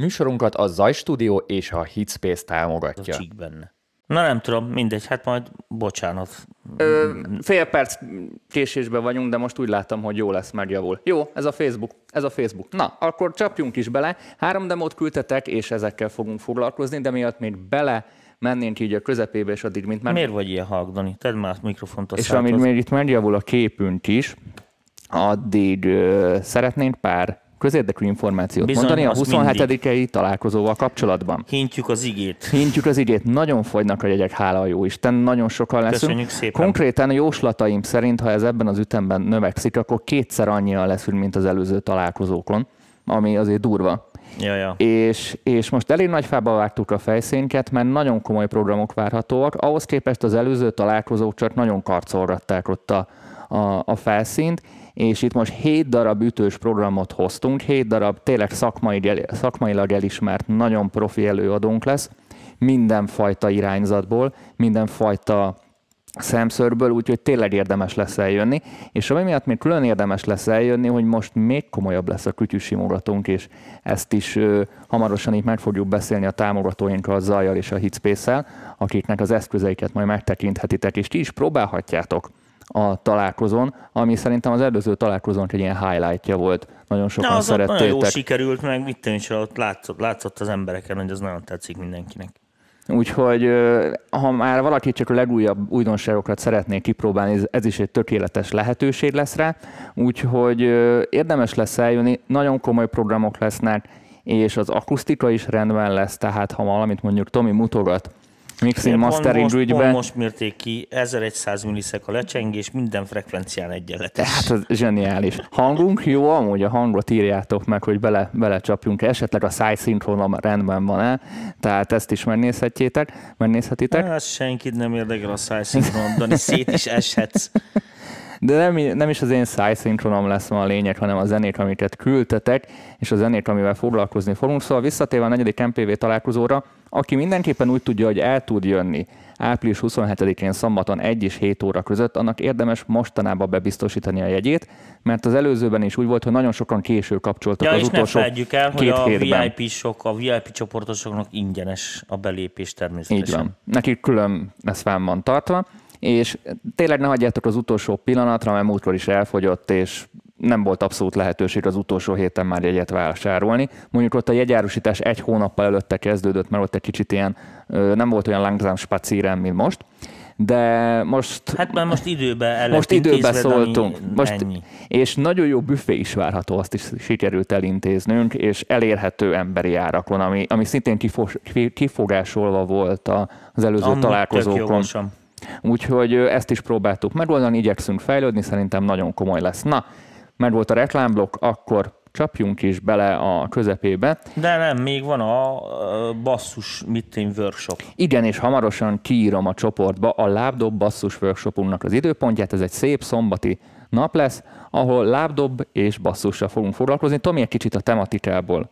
Műsorunkat a Zaj Studio és a Hitspace támogatja. Csík benne. Na nem tudom, mindegy, hát majd bocsánat. Ö, fél perc késésben vagyunk, de most úgy láttam, hogy jó lesz, megjavul. Jó, ez a Facebook. Ez a Facebook. Na, akkor csapjunk is bele. Három demót küldtetek, és ezekkel fogunk foglalkozni, de miatt még bele mennénk így a közepébe, és addig, mint már... Miért vagy ilyen halk, Tedd már a mikrofont a És amíg még itt megjavul a képünk is, addig ö, szeretnénk pár közérdekű információt Bizony, mondani a az 27 találkozóval kapcsolatban. Hintjük az igét. Hintjük az igét, nagyon fogynak a jegyek, hála a jó Isten, nagyon sokan leszünk. Köszönjük szépen. Konkrétan a jóslataim szerint, ha ez ebben az ütemben növekszik, akkor kétszer annyian leszünk, mint az előző találkozókon, ami azért durva. Ja, ja. És, és most elég nagy fába vágtuk a fejszénket, mert nagyon komoly programok várhatóak. Ahhoz képest az előző találkozók csak nagyon karcolgatták ott a, a, a felszínt, és itt most 7 darab ütős programot hoztunk, 7 darab tényleg szakmai, szakmailag elismert, nagyon profi előadónk lesz, mindenfajta irányzatból, mindenfajta szemszörből, úgyhogy tényleg érdemes lesz eljönni, és ami miatt még külön érdemes lesz eljönni, hogy most még komolyabb lesz a kütyűsimogatónk, és ezt is ö, hamarosan itt meg fogjuk beszélni a támogatóinkkal, a Zajjal és a Hitspace-el, akiknek az eszközeiket majd megtekinthetitek, és ti is próbálhatjátok a találkozón, ami szerintem az előző találkozón egy ilyen highlightja volt. Nagyon sokan Na, az szerettétek. nagyon jó sikerült, meg mit is ott látszott, látszott az embereken, hogy az nagyon tetszik mindenkinek. Úgyhogy ha már valaki csak a legújabb újdonságokat szeretné kipróbálni, ez- is egy tökéletes lehetőség lesz rá. Úgyhogy érdemes lesz eljönni, nagyon komoly programok lesznek, és az akusztika is rendben lesz, tehát ha valamit mondjuk Tomi mutogat, mixing, mastering most, pont most mérték ki 1100 milliszek a lecsengés, minden frekvencián egyenletes. Hát ez zseniális. Hangunk jó, amúgy a hangot írjátok meg, hogy bele, belecsapjunk esetleg a szájszinkronom rendben van-e, tehát ezt is megnézhetjétek, megnézhetitek. Hát senkit nem érdekel a szájszinkron, Dani, szét is eshetsz. De nem, nem is az én szájszinkronom lesz ma a lényeg, hanem a zenék, amiket küldtetek, és a zenék, amivel foglalkozni fogunk. Szóval visszatérve a negyedik MPV találkozóra, aki mindenképpen úgy tudja, hogy el tud jönni április 27-én szombaton 1 és 7 óra között, annak érdemes mostanában bebiztosítani a jegyét, mert az előzőben is úgy volt, hogy nagyon sokan késő kapcsoltak Ja, az és ne utolsó felejtjük el, hogy a hétben. VIP-sok, a VIP csoportosoknak ingyenes a belépés természetesen. Így van. Nekik külön ez fenn van tartva, és tényleg ne hagyjátok az utolsó pillanatra, mert múltkor is elfogyott, és nem volt abszolút lehetőség az utolsó héten már jegyet vásárolni. Mondjuk ott a jegyárusítás egy hónappal előtte kezdődött, mert ott egy kicsit ilyen, nem volt olyan langsam spaciren, mint most, de most Hát már most időbe el most időbe szóltunk. Most, ennyi. és nagyon jó büfé is várható, azt is sikerült elintéznünk, és elérhető emberi árakon, ami, ami szintén kifos, kifogásolva volt az előző Amúgy találkozókon. Úgyhogy ezt is próbáltuk megoldani, igyekszünk fejlődni, szerintem nagyon komoly lesz. Na, meg volt a reklámblokk, akkor csapjunk is bele a közepébe. De nem, még van a basszus mitén workshop. Igen, és hamarosan kiírom a csoportba a lábdob basszus workshopunknak az időpontját. Ez egy szép szombati nap lesz, ahol lábdob és basszussal fogunk foglalkozni. Tomi, egy kicsit a tematikából.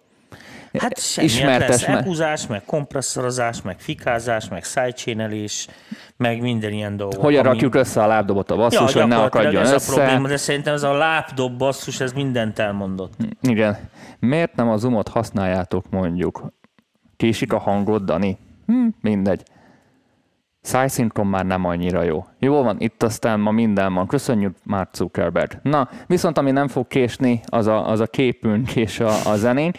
Hát semmi Ismertes lesz. Elhúzás, meg kompresszorozás, meg fikázás, meg sidechainelés, meg minden ilyen dolog. Hogyan ami- rakjuk össze a lábdobot a basszus, hogy ne akadjon ez össze. a probléma, de szerintem ez a lábdob basszus, ez mindent elmondott. Igen. Miért nem a zoomot használjátok mondjuk? Késik a hangod, Dani? Hm, mindegy. Szájszinkron már nem annyira jó. Jó van, itt aztán ma minden van. Köszönjük Mark Zuckerberg. Na, viszont ami nem fog késni, az a, az a képünk és a, a zenénk.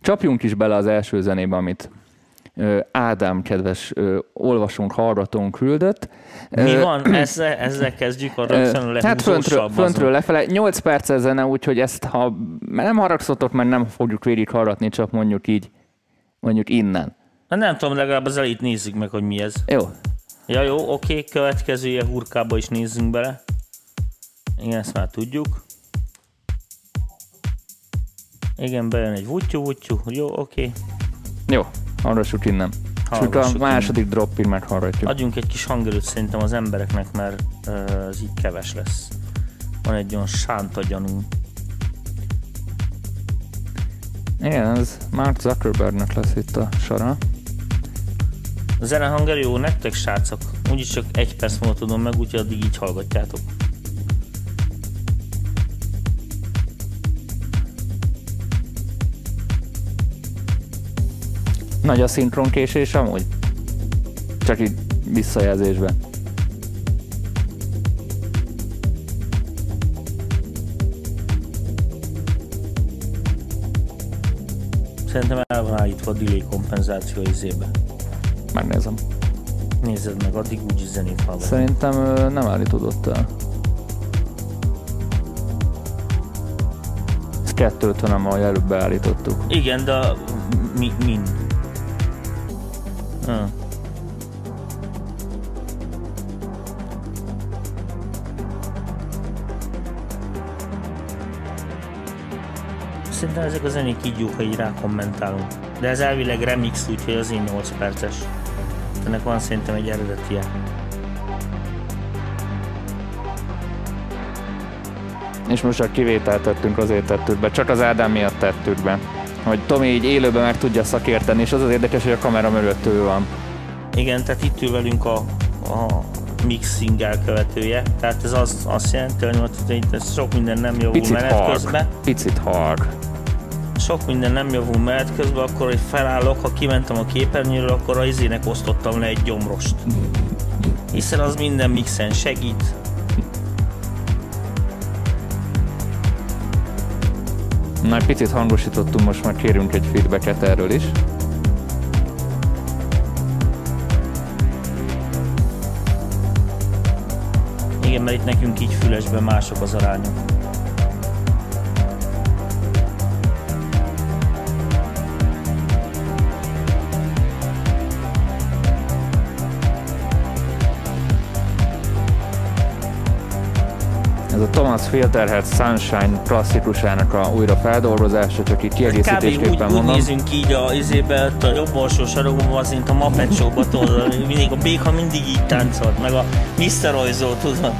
Csapjunk is bele az első zenébe, amit Ádám, kedves olvasónk, hallgatónk küldött. Mi van? Ezzel, ezzel kezdjük a rögtön Ö, Hát föntről, föntről lefele. 8 perc zene, úgyhogy ezt, ha nem haragszotok, mert nem fogjuk végig hallgatni, csak mondjuk így, mondjuk innen. Na nem tudom, legalább az elit nézzük meg, hogy mi ez. Jó. Ja jó, oké, következő ilyen hurkába is nézzünk bele. Igen, ezt már tudjuk. Igen, bejön egy vutyú, vutyú. Jó, oké. Jó, hallgassuk innen. És akkor a második droppig meghallgatjuk. Adjunk egy kis hangerőt szerintem az embereknek, mert ö, ez így keves lesz. Van egy olyan sánta gyanú. Igen, ez Mark Zuckerbergnek lesz itt a sora. A zenehanger jó nektek, srácok? Úgyis csak egy perc múlva tudom meg, úgyhogy addig így hallgatjátok. Nagy a szinkronkésés amúgy? Csak így visszajelzésben. Szerintem el van állítva a delay kompenzáció izébe. Megnézem. Nézed meg, addig úgy zenét hallgat. Szerintem nem állítódott el. Ez 250 ahogy előbb beállítottuk. Igen, de mi, mind. Ah. Szerintem ezek a zenék így jók, ha így rá kommentálunk. De ez elvileg remix, úgyhogy az én 8 perces. Ennek van szerintem egy eredetie. És most csak kivételt tettünk, azért tettük be. Csak az Ádám miatt tettük be. Hogy Tomi így élőben meg tudja szakérteni, és az az érdekes, hogy a kamera mögött ő van. Igen, tehát itt ül velünk a, a mixing elkövetője. Tehát ez az, azt jelenti, hogy sok minden nem javul Picit menet halk. közben. Picit halk. Sok minden nem javul menet közben, akkor hogy felállok, ha kimentem a képernyőről, akkor a izének osztottam le egy gyomrost. Hiszen az minden mixen segít. Na, picit hangosítottunk, most már kérünk egy feedbacket erről is. Igen, mert itt nekünk így fülesben mások az arányok. Ez a Thomas Filterhead Sunshine klasszikusának a újra feldolgozása, csak így Kb. úgy, kiegészítésképpen úgy mondom. nézünk így a izébe, a jobb alsó sarokban, az mint a Muppet Show-ba, tudod, mindig a Béka mindig így táncolt, meg a Mr. Oizó, tudod.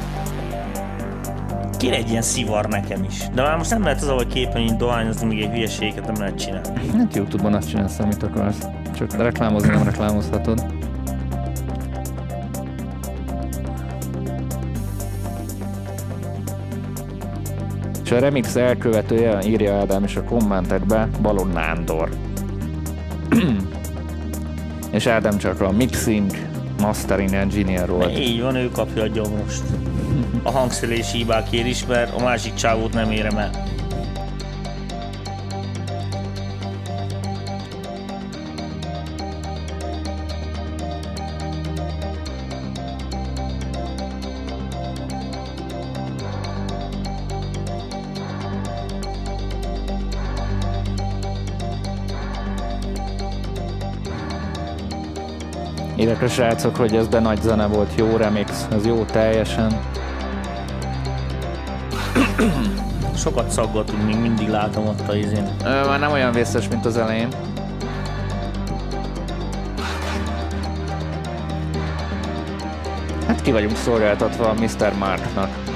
Kéne egy ilyen szivar nekem is. De már most nem lehet az, ahogy képen így dohányozni, még egy hülyeséget nem lehet csinálni. Hát Youtube-on azt csinálsz, amit akarsz. Csak reklámozni nem reklámozhatod. És a remix elkövetője, írja Ádám is a kommentekbe, Balon Nándor. És Ádám csak a mixing, mastering engineer volt. Így van, ő kapja a gyomrost. A hangszerelési hibákért is, mert a másik csávót nem érem el. Írek a srácok, hogy ez de nagy zene volt, jó remix, ez jó teljesen. Sokat szaggatunk, még mindig látom ott a izén. Ö, már nem olyan vészes, mint az elején. Hát ki vagyunk szolgáltatva a Mr. Marknak.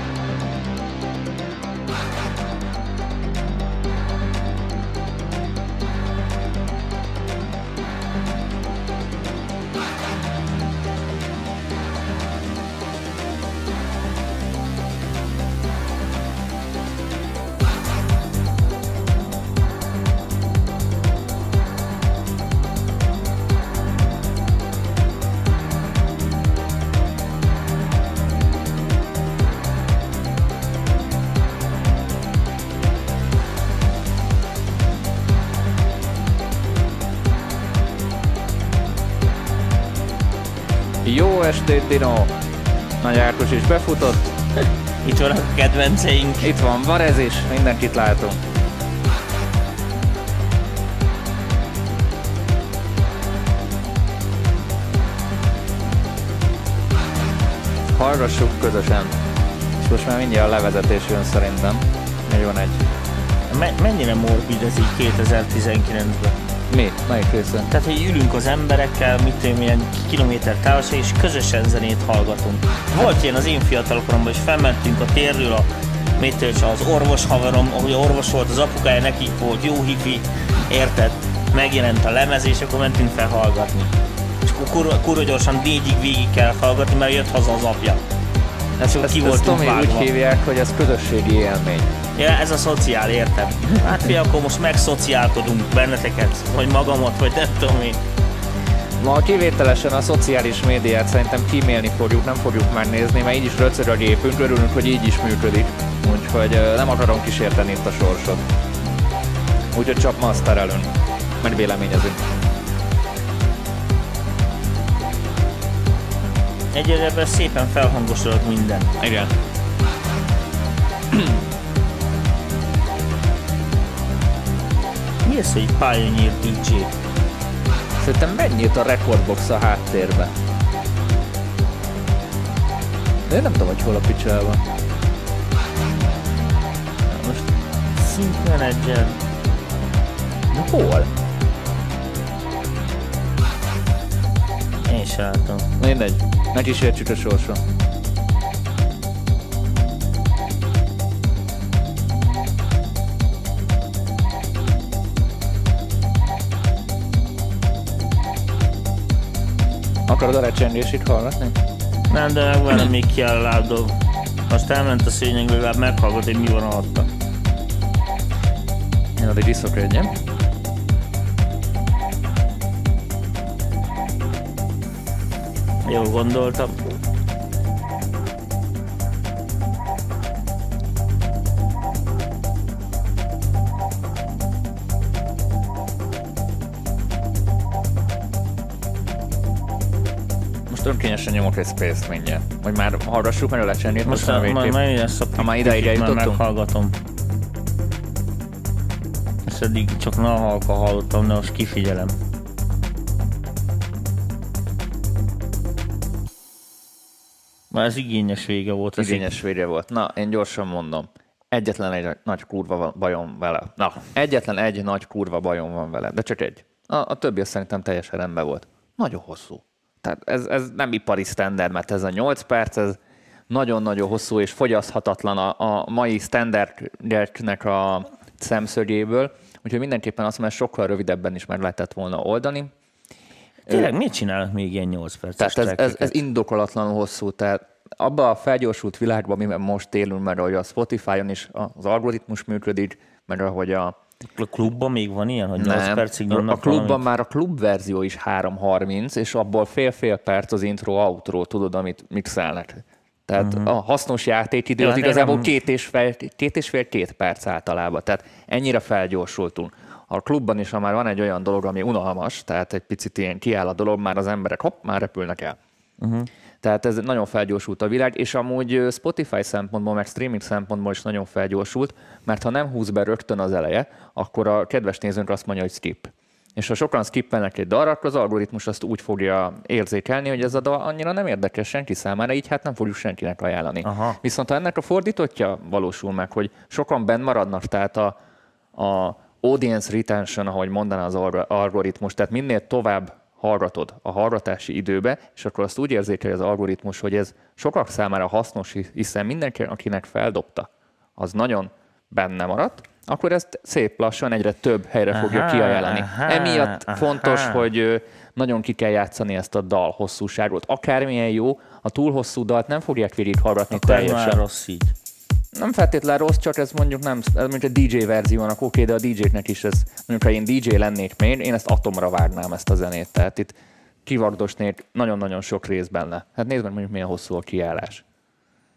Estét, Dino! Nagy Ákos is befutott. Itt vannak a kedvenceink. Itt van Varez is, mindenkit látunk. Hallgassuk közösen. És most már mindjárt a levezetés jön szerintem. Még van egy. Me- mennyire morbid ez így 2019-ben? Melyik része? Tehát, hogy ülünk az emberekkel, mit tudom, ilyen kilométer távolság, és közösen zenét hallgatunk. Volt ilyen az én fiatal koromban, és felmentünk a térről a és az orvos haverom, ahogy orvos volt, az apukája neki volt jó hifi, érted? Megjelent a lemez, és akkor mentünk fel hallgatni. És akkor kurva, kurva gyorsan négyig végig kell hallgatni, mert jött haza az apja. Ezt, ezt, ki ezt Tomi úgy vágva. hívják, hogy ez közösségi élmény. Ja, ez a szociál, értem. Hát fi, akkor most megszociálkodunk benneteket, vagy magamat, vagy nem tudom én. Ma kivételesen a szociális médiát szerintem kímélni fogjuk, nem fogjuk megnézni, mert így is röcög a gépünk, örülünk, hogy így is működik. Úgyhogy nem akarom kísérteni itt a sorsot. Úgyhogy csak masterelünk, meg véleményezünk. Egyelőre szépen felhangosodott minden. Igen. Mi ez, hogy Pioneer DJ? Szerintem mennyit a rekordbox a háttérbe. De én nem tudom, hogy hol a picsába. Most Sync Manager. Na, hol? Én sem látom. Mindegy. Meg is értsük a sorsa. Akarod a recsengését hallgatni? Nem, de megvárom, még lábdog. Most elment a szőnyeg, legalább meghallgat, hogy mi van alatta. Én addig iszok egyet. Jól gondoltam. Önkényesen nyomok egy space mindjárt. Vagy már hallgassuk meg a lecsengét. Most már a, majd ezt a Ha már ideig már eljutottunk? meghallgatom. Ezt eddig csak halka hallottam, de most kifigyelem. Már ez igényes vége volt. Ez igényes vége volt. Na, én gyorsan mondom. Egyetlen egy nagy kurva bajom vele. Na, egyetlen egy nagy kurva bajom van vele, de csak egy. A, a többi azt szerintem teljesen rendben volt. Nagyon hosszú. Tehát ez, ez nem ipari standard, mert ez a 8 perc, ez nagyon-nagyon hosszú és fogyaszthatatlan a, a mai standardnek a szemszögéből. Úgyhogy mindenképpen azt mondom, hogy sokkal rövidebben is meg lehetett volna oldani. Tényleg miért csinálnak még ilyen 8 perces Tehát ez, ez, ez indokolatlanul hosszú. Tehát abban a felgyorsult világban, amiben most élünk, mert ahogy a Spotify-on is az algoritmus működik, mert ahogy a A klubban még van ilyen, hogy 8 nem, percig a nyomnak klubban valamit? már a klub verzió is 3.30, és abból fél-fél perc az intro, outro, tudod, amit mixelnek. Tehát uh-huh. a hasznos játékidő Jó, az hát igazából nem- két és, fél, két és fél, két perc általában. Tehát ennyire felgyorsultunk. A klubban is, ha már van egy olyan dolog, ami unalmas, tehát egy picit ilyen kiáll a dolog, már az emberek hopp, már repülnek el. Uh-huh. Tehát ez nagyon felgyorsult a világ, és amúgy Spotify szempontból, meg streaming szempontból is nagyon felgyorsult, mert ha nem húz be rögtön az eleje, akkor a kedves nézőnk azt mondja, hogy skip. És ha sokan skippelnek egy dalra, akkor az algoritmus azt úgy fogja érzékelni, hogy ez a dal annyira nem érdekes senki számára, így hát nem fogjuk senkinek ajánlani. Aha. Viszont ha ennek a fordítottja valósul meg, hogy sokan benn maradnak, tehát a, a audience retention, ahogy mondaná az alg- algoritmus, tehát minél tovább hallgatod a hallgatási időbe, és akkor azt úgy érzékeli az algoritmus, hogy ez sokak számára hasznos, hiszen mindenki, akinek feldobta, az nagyon benne maradt, akkor ezt szép lassan egyre több helyre fogja Aha, kiajánlani. aha, Emiatt aha. fontos, hogy nagyon ki kell játszani ezt a dal hosszúságot. Akármilyen jó, a túl hosszú dalt nem fogják végighallgatni teljesen. már rossz így. Nem feltétlenül rossz, csak ez mondjuk nem, ez mondjuk a DJ verziónak oké, de a DJ-nek is ez, mondjuk ha én DJ lennék még, én ezt atomra vágnám ezt a zenét. Tehát itt kivagdosnék nagyon-nagyon sok rész benne. Hát nézd meg mondjuk milyen hosszú a kiállás.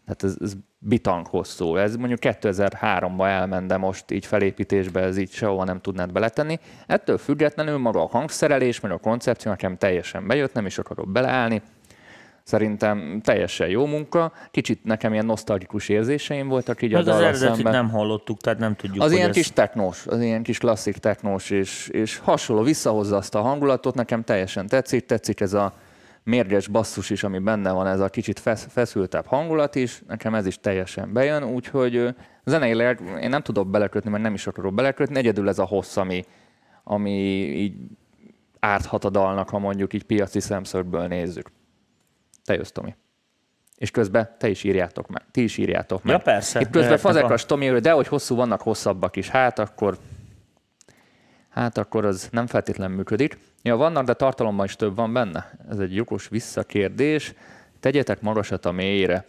Tehát ez, ez bitang hosszú. Ez mondjuk 2003-ba elment, de most így felépítésbe ez így sehova nem tudnád beletenni. Ettől függetlenül maga a hangszerelés, meg a koncepció nekem teljesen bejött, nem is akarok beleállni. Szerintem teljesen jó munka. Kicsit nekem ilyen nosztalgikus érzéseim voltak így a Meg az eredetit nem hallottuk, tehát nem tudjuk, Az ilyen ez... kis technós, az ilyen kis klasszik technós, és, és hasonló, visszahozza azt a hangulatot, nekem teljesen tetszik, tetszik ez a mérges basszus is, ami benne van, ez a kicsit fesz, feszültebb hangulat is, nekem ez is teljesen bejön, úgyhogy zeneileg én nem tudok belekötni, mert nem is akarok belekötni, egyedül ez a hossz, ami, ami így árthat a dalnak, ha mondjuk így piaci szemszögből nézzük. Te jössz, Tomi. És közben te is írjátok meg. Ti is írjátok meg. Ja, persze. Itt közben fazekas Tomi, de hogy hosszú vannak hosszabbak is. Hát akkor hát akkor az nem feltétlenül működik. Ja, vannak, de tartalomban is több van benne. Ez egy jogos visszakérdés. Tegyetek magasat a mélyre.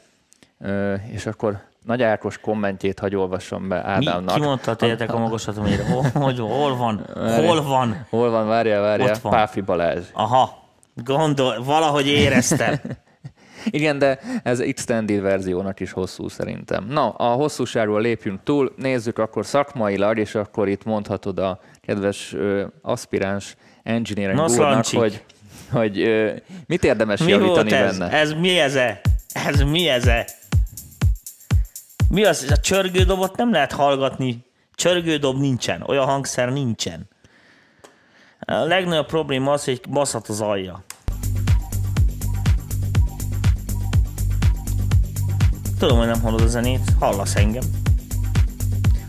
Ö, és akkor Nagy Ákos kommentjét hagy olvassam be Mi, Ádámnak. ki mondta, tegyetek a magasat, amire? Hol, hogy, hol van? Hol van? Hol van? Várjál, várjál. Van. Páfi Balázs. Aha. Gondol, valahogy éreztem. Igen, de ez extended verziónak is hosszú szerintem. Na, a hosszúságról lépjünk túl, nézzük akkor szakmailag, és akkor itt mondhatod a kedves ö, aspiráns engineering úrnak, hogy, hogy ö, mit érdemes mi javítani ez? benne. Ez mi ez -e? Ez mi ez -e? Mi az? A csörgődobot nem lehet hallgatni. Csörgődob nincsen. Olyan hangszer nincsen. A legnagyobb probléma az, hogy baszhat az alja. Tudom, hogy nem hallod a zenét, hallasz engem.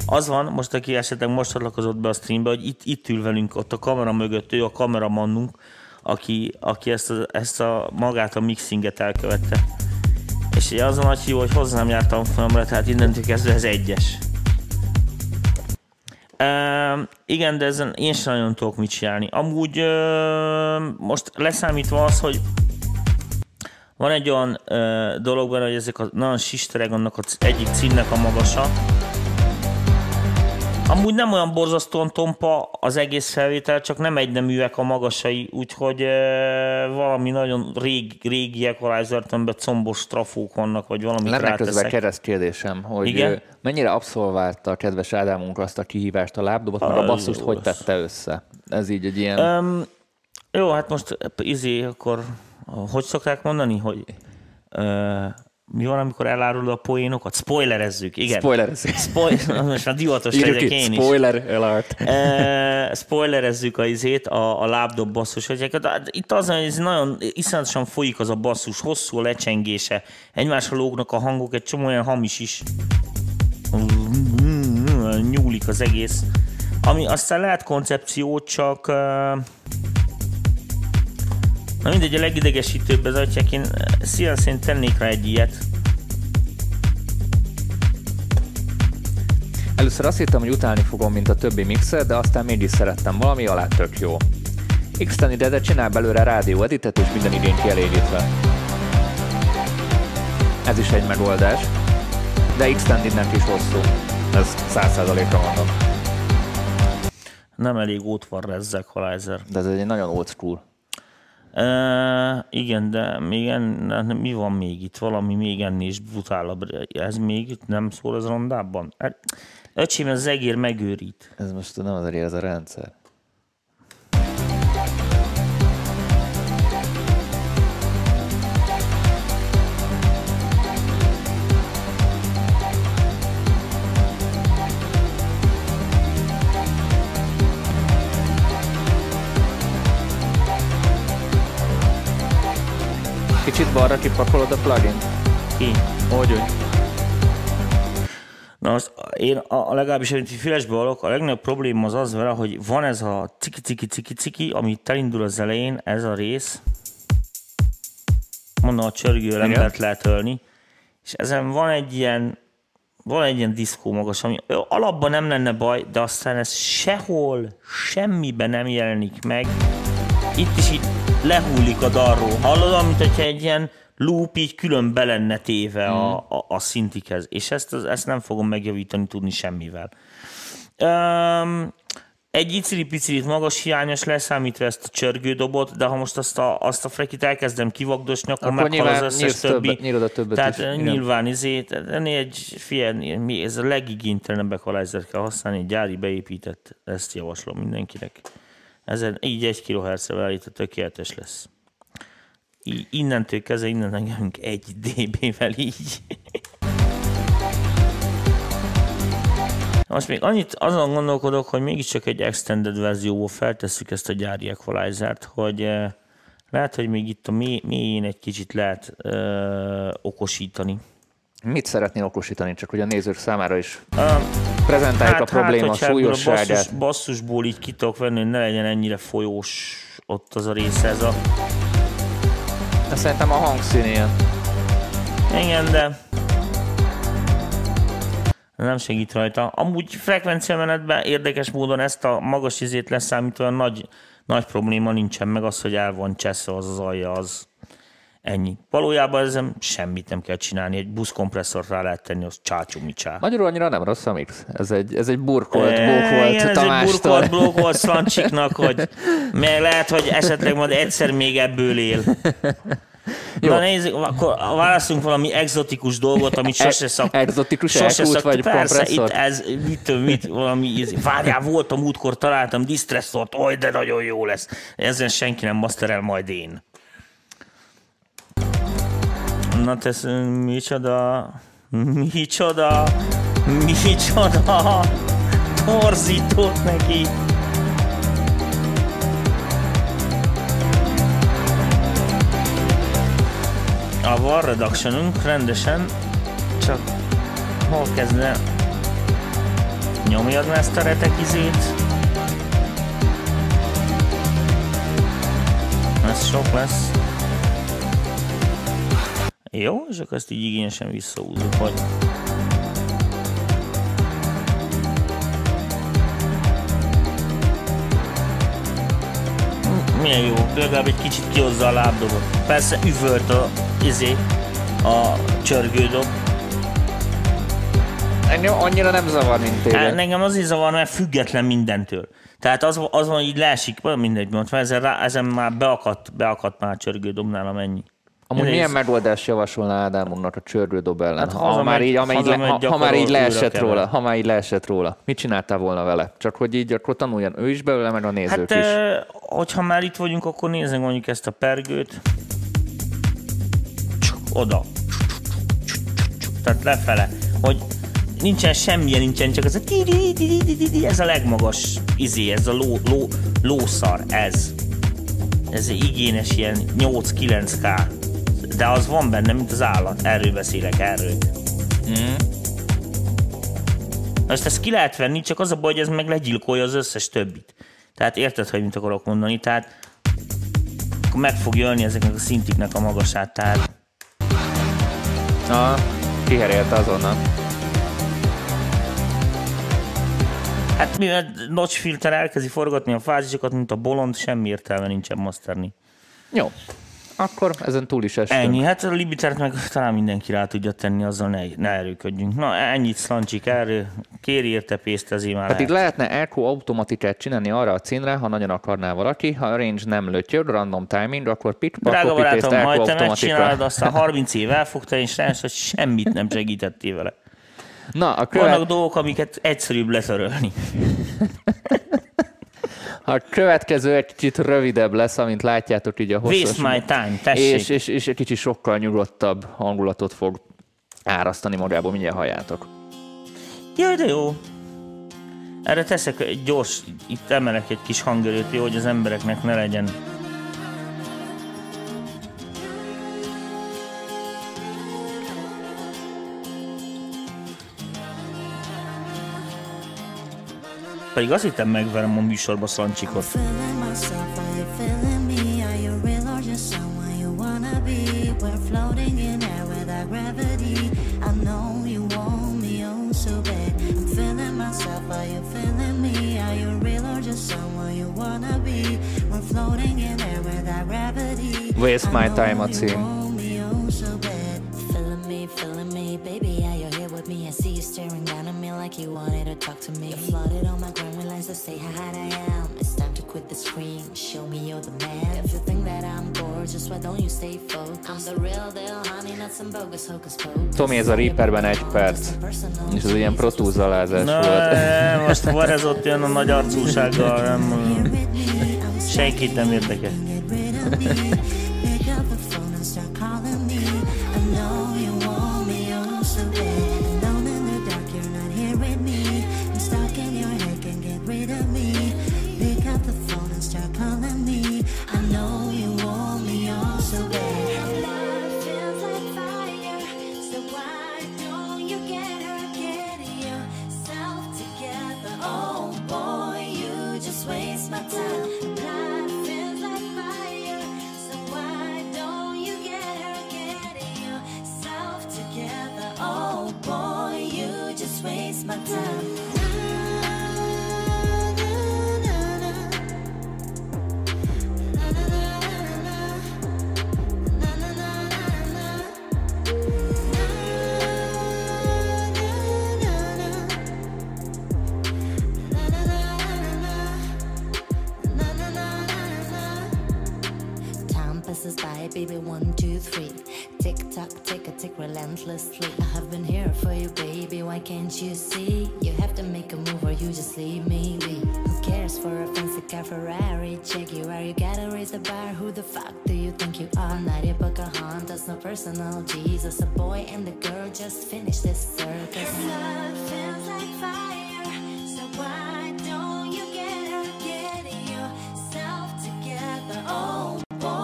Az van, most aki esetleg most csatlakozott be a streambe, hogy itt, itt ül velünk ott a kamera mögött, ő a kameramannunk, aki, aki ezt, a, ezt a magát a mixinget elkövette. És az a nagy hívó, hogy hozzám jártam folyamra, tehát innentől kezdve ez egyes. Uh, igen, de ezen én sem nagyon tudok mit csinálni. Amúgy uh, most leszámítva az, hogy van egy olyan uh, dolog benne, hogy ezek a nagyon sistereg annak az egyik címnek a magasa. Amúgy nem olyan borzasztóan tompa az egész felvétel, csak nem egy neműek a magasai, úgyhogy uh, valami nagyon rég, régi equalizer combos trafók vannak, vagy valami Lenne közben kereszt kérdésem, hogy Igen? mennyire abszolválta a kedves Ádámunk azt a kihívást a lábdobot, mert a basszust hogy tette össze? Ez így egy ilyen... Um, jó, hát most izé, akkor hogy szokták mondani, hogy uh, mi van, amikor elárul a poénokat? Spoilerezzük, igen. Spoilerezzük. Spoiler, most már divatos legyek én is. Spoiler alert. Uh, spoilerezzük a izét, a, a lábdob basszus. Hát itt az, hogy ez nagyon iszonyatosan folyik az a basszus, hosszú a lecsengése, egymásra lógnak a hangok, egy csomó olyan hamis is. Nyúlik az egész. Ami aztán lehet koncepció, csak Na mindegy, a legidegesítőbb az atyák, én eh, szívem szerint tennék rá egy ilyet. Először azt hittem, hogy utálni fogom, mint a többi mixer, de aztán mégis szerettem valami alá tök jó. x de csinál belőle rádió editet és minden igény kielégítve. Ez is egy megoldás, de Xtendednek is hosszú. Ez 100%-ra mondom. Nem elég útvar ez Equalizer. De ez egy nagyon old school. Uh, igen, de még en, mi van még itt? Valami még ennél is brutálabb. Ez még nem szól az rondában? Hát, öcsém, ez egér megőrít. Ez most nem az ez a rendszer. Kicsit balra kipakolod a plugin? Ki? Hogy úgy? Na azt én a, a legalábbis, amit fülesbe hallok, a legnagyobb probléma az az vele, hogy van ez a ciki-ciki-ciki-ciki, ami elindul az elején, ez a rész, mondom, a csörgő embert lehet ölni, és ezen van egy ilyen van egy ilyen diszkó magas, ami alapban nem lenne baj, de aztán ez sehol, semmiben nem jelenik meg. Itt is így lehullik a darró. Hallod, mint hogyha egy ilyen loop így külön belenne téve hmm. a, a, a szintikhez. És ezt, ezt nem fogom megjavítani tudni semmivel. Um, egy icili-picilit magas hiányos leszámítva ezt a csörgődobot, de ha most azt a, azt a frekit elkezdem kivagdosni, akkor, akkor meghal az összes többi. Többet, többet tehát is. nyilván izét, ennél egy fiel, mi, ez a legigénytelenebb equalizer kell használni, egy gyári beépített, ezt javaslom mindenkinek. Ezen így egy kHz-re beállítva tökéletes lesz. Így, innentől kezdve innen engedünk egy dB-vel így. Most még annyit azon gondolkodok, hogy mégiscsak egy extended verzióból feltesszük ezt a gyári equalizer-t, hogy eh, lehet, hogy még itt a mélyén egy kicsit lehet ö, okosítani. Mit szeretnél okosítani, csak hogy a nézők számára is uh, prezentáljuk hát, a probléma hát, súlyosságát. Basszus, basszusból így ki tudok venni, hogy ne legyen ennyire folyós ott az a része ez a... De szerintem a hangszín ilyen. Igen, de nem segít rajta. Amúgy frekvenciamenetben érdekes módon ezt a magas izét leszámítva nagy, nagy probléma nincsen, meg az, hogy el van cseszve az az alja, az Ennyi. Valójában ezen semmit nem kell csinálni, egy buszkompresszort rá lehet tenni, az csácsú micsá. Magyarul annyira nem rossz a mix. Ez egy, ez egy burkolt blokk volt igen, ez egy burkolt blokk volt Szlancsiknak, hogy meg lehet, hogy esetleg majd egyszer még ebből él. Jó. Na nézzük, akkor válaszunk valami exotikus dolgot, amit e- sose szak... Exotikus sose szak... vagy Persze, kompresszor? itt ez, mit, mit, valami, várjál, volt a múltkor, találtam disztresszort, oj, de nagyon jó lesz. Ezen senki nem masterel, majd én. Na tesz, micsoda, micsoda, micsoda, torzított neki. A War Reductionünk rendesen, csak hol kezdne nyomjad ezt a retek izét. Ez sok lesz. Jó, és akkor ezt így igényesen visszahúzunk, hogy milyen jó, legalább egy kicsit kihozza a lábdobot. Persze üvölt a, izé, a csörgődob. Engem annyira nem zavar, mint téged. Hát, engem azért zavar, mert független mindentől. Tehát az, az van, így leesik, mindegy, mondta, ezen, rá, ezen már beakadt, beakadt már a csörgődobnál amennyi. Amúgy Nézd. milyen megoldást javasolna Ádám úrnak a csörgődob ellen? Hát, ha, már így, le, ha, ha, már így leesett róla, ha már így leesett róla. Mit csináltál volna vele? Csak hogy így akkor tanuljon ő is belőle, meg a nézők hát, is. E, hogyha már itt vagyunk, akkor nézzük mondjuk ezt a pergőt. Oda. Tehát lefele. Hogy nincsen semmilyen, nincsen, csak ez a ez a legmagas izé, ez a ló, ló, lószar, ez. Ez egy igényes ilyen 8-9k de az van benne, mint az állat. Erről beszélek, erről. Mm. Most ezt ki lehet venni, csak az a baj, hogy ez meg legyilkolja az összes többit. Tehát érted, hogy mit akarok mondani? Tehát akkor meg fog jönni ezeknek a szintiknek a magasát, tehát... Na, kiherélte azonnal. Hát mivel notch filter elkezdi forgatni a fázisokat, mint a bolond, semmi értelme nincsen masterni. Jó akkor ezen túl is estünk. Ennyi, hát a Libitert meg talán mindenki rá tudja tenni, azzal ne, ne erőködjünk. Na, ennyit szlancsik erről, kéri érte pénzt azért már Hát itt lehetne Echo automatikát csinálni arra a címre, ha nagyon akarná valaki, ha a range nem lötyög, random timing, akkor pitch, Drága barátom, majd te megcsinálod, aztán 30 év elfogta, és rájössz, hogy semmit nem segítettél vele. Na, a követ... Vannak dolgok, amiket egyszerűbb letörölni. A következő egy kicsit rövidebb lesz, amint látjátok így a hosszas. Waste my time, tessék. És, és, és egy kicsit sokkal nyugodtabb hangulatot fog árasztani magából, mindjárt halljátok. Jaj, de jó. Erre teszek egy gyors, itt emelek egy kis hangerőt, jó, hogy az embereknek ne legyen Pedig azt hittem megverem a műsorba Szancsikot. Waste My Time a cím. like you wanted to talk to me. Say how hot I am. It's time to quit the screen, show me you're the man. If you think that I'm gorgeous, why don't you stay focused? I'm the real deal, honey, not some bogus hocus pocus. Tomi, ez a Reaperben egy perc, és ez ilyen protúzalázás Na, volt. Most van ez ott jön a nagy arcúsággal, nem, senkit nem érdekel.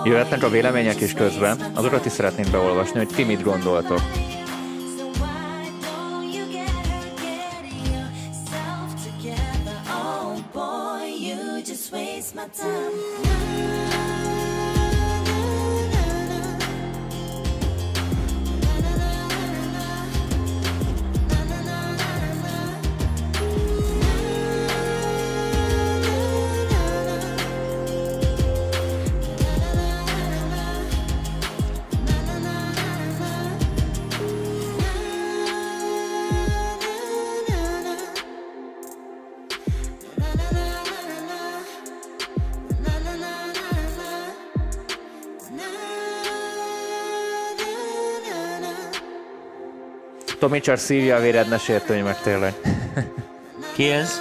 Jöhetnek a vélemények is közben. Azokat is szeretnénk beolvasni, hogy ti mit gondoltok. Tomi csak szívja a véred, ne sértődj meg tényleg. Ki ez?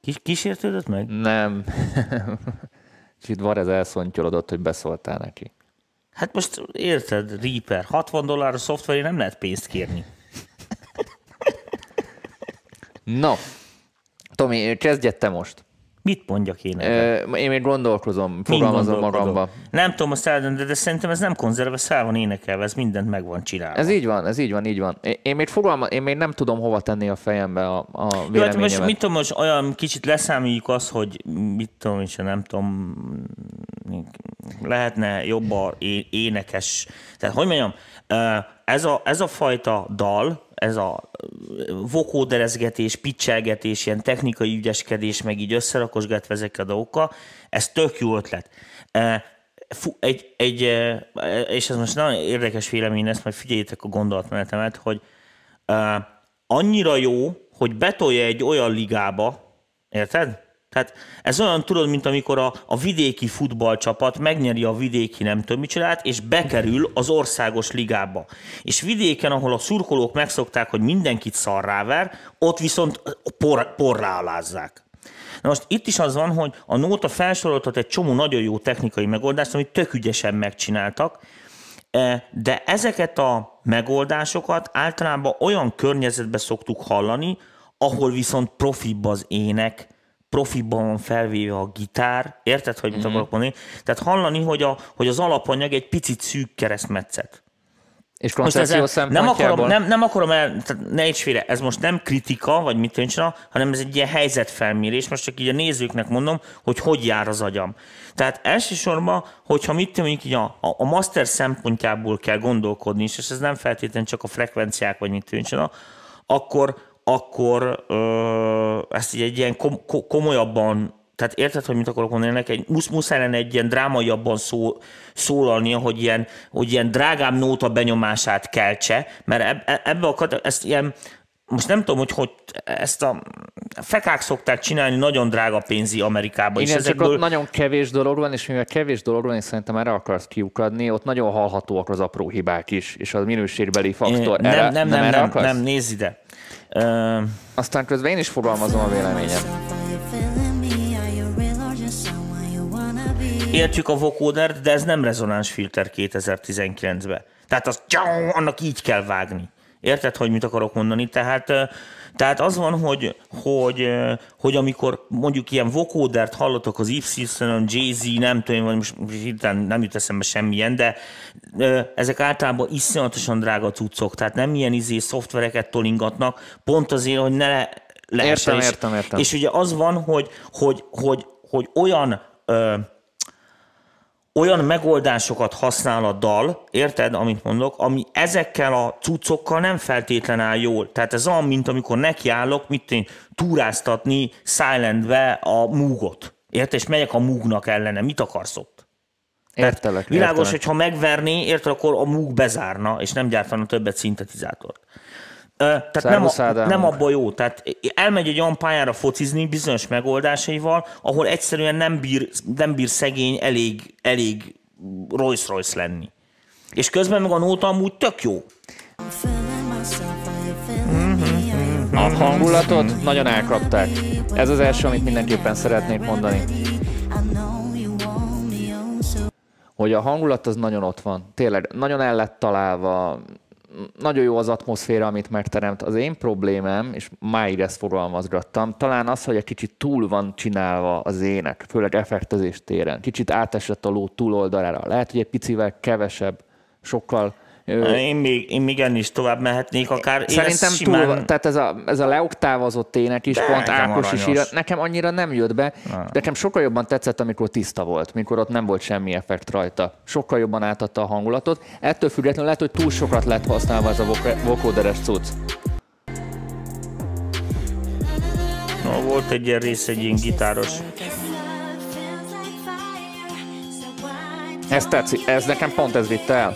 Kis, kísértődött meg? Nem. Kicsit var ez elszontyolodott, hogy beszóltál neki. Hát most érted, Reaper, 60 dollár a szoftveré nem lehet pénzt kérni. No, Tomi, kezdj te most. Mit mondjak én erre? Ö, Én még gondolkozom, fogalmazom magamba. Nem tudom azt eldönteni, de, de szerintem ez nem konzerve, szál van énekelve, ez mindent meg van csinálva. Ez így van, ez így van, így van. Én- még fogalma, én még nem tudom hova tenni a fejembe a, a Jó, hát véleményemet. most mit tudom, most olyan kicsit leszámoljuk azt, hogy mit tudom, és nem tudom, lehetne jobb a é- énekes. Tehát, hogy mondjam, ez a, ez a fajta dal, ez a vokóderezgetés, pitchelgetés, ilyen technikai ügyeskedés, meg így összerakosgatva ezekkel a dolgokkal, ez tök jó ötlet. Egy, egy, és ez most nagyon érdekes vélemény lesz, majd figyeljétek a gondolatmenetemet, hogy annyira jó, hogy betolja egy olyan ligába, érted? Tehát ez olyan, tudod, mint amikor a, a vidéki futballcsapat megnyeri a vidéki nem tudom micsodát, és bekerül az országos ligába. És vidéken, ahol a szurkolók megszokták, hogy mindenkit szarráver, ott viszont por, porrá alázzák. Na most itt is az van, hogy a Nóta felsoroltat egy csomó nagyon jó technikai megoldást, amit tök ügyesen megcsináltak, E, de ezeket a megoldásokat általában olyan környezetben szoktuk hallani, ahol viszont profibb az ének, profibban van felvéve a gitár, érted, hogy mit Mhm. akarok mondani? Tehát hallani, hogy, a, hogy az alapanyag egy picit szűk keresztmetszet. És Most koncepció nem akarom, nem, nem akarom el, tehát ne érts félre, ez most nem kritika, vagy mit tűncsen, hanem ez egy ilyen helyzetfelmérés, most csak így a nézőknek mondom, hogy hogy jár az agyam. Tehát elsősorban, hogyha mit mondjuk így a, a, a master szempontjából kell gondolkodni, és ez nem feltétlenül csak a frekvenciák, vagy mit tűncsen, akkor, akkor ö, ezt így egy ilyen kom, ko, komolyabban tehát érted, hogy mit akarok mondani neki? Musz, muszáj lenne egy ilyen drámaiabban szó, szólalnia, hogy ilyen, hogy ilyen drágább nóta benyomását keltse, mert eb, e- ebbe a kat- ezt ilyen, most nem tudom, hogy, hogy ezt a fekák szokták csinálni nagyon drága pénzi Amerikában. Igen, és csak ezekből, ott nagyon kevés dolog van, és mivel kevés dolog van, és szerintem erre akarsz kiukadni, ott nagyon hallhatóak az apró hibák is, és a minőségbeli faktor. nem, erre, nem, nem, erre nem, akarsz? nem, nézd ide. Ö, Aztán közben én is fogalmazom a véleményem. Értjük a vocodert, de ez nem rezonáns filter 2019-ben. Tehát az annak így kell vágni. Érted, hogy mit akarok mondani? Tehát, tehát az van, hogy, hogy, hogy amikor mondjuk ilyen vocodert hallotok az Y, Jay-Z, nem tudom, vagy most hirtelen nem jut eszembe semmilyen, de ezek általában iszonyatosan drága cuccok, tehát nem ilyen izé szoftvereket tolingatnak, pont azért, hogy ne le, lehessen. Értem, értem, értem. És ugye az van, hogy, hogy, hogy, hogy olyan ö, olyan megoldásokat használ a dal, érted, amit mondok, ami ezekkel a cuccokkal nem feltétlen áll jól. Tehát ez olyan, mint amikor nekiállok, mit én, túráztatni silentbe a múgot. Érted? És megyek a múgnak ellene. Mit akarsz ott? Értelek, Világos, értelek. hogy ha megverné, érted, akkor a múg bezárna, és nem gyártana többet szintetizátort. Tehát nem, a, nem abból jó. Tehát elmegy egy olyan pályára focizni bizonyos megoldásaival, ahol egyszerűen nem bír, nem bír szegény elég, elég Rolls-Royce lenni. És közben meg a nóta amúgy tök jó. A hangulatot nagyon elkapták. Ez az első, amit mindenképpen szeretnék mondani. Hogy a hangulat az nagyon ott van. Tényleg, nagyon el lett találva, nagyon jó az atmoszféra, amit megteremt. Az én problémám, és máig ezt fogalmazgattam, talán az, hogy egy kicsit túl van csinálva az ének, főleg effektezés téren. Kicsit átesett a ló túloldalára. Lehet, hogy egy picivel kevesebb, sokkal én még, én még ennél is tovább mehetnék, akár Szerintem simán... túl, tehát ez a, ez a leoktávozott ének is, De pont Ákos is ír, nekem annyira nem jött be, Na. nekem sokkal jobban tetszett, amikor tiszta volt, mikor ott nem volt semmi effekt rajta. Sokkal jobban átadta a hangulatot. Ettől függetlenül lehet, hogy túl sokat lett használva ez a vokoderes cucc. Na, volt egy ilyen rész, egy ilyen gitáros. Ez tetszik, ez nekem pont ez vitte el.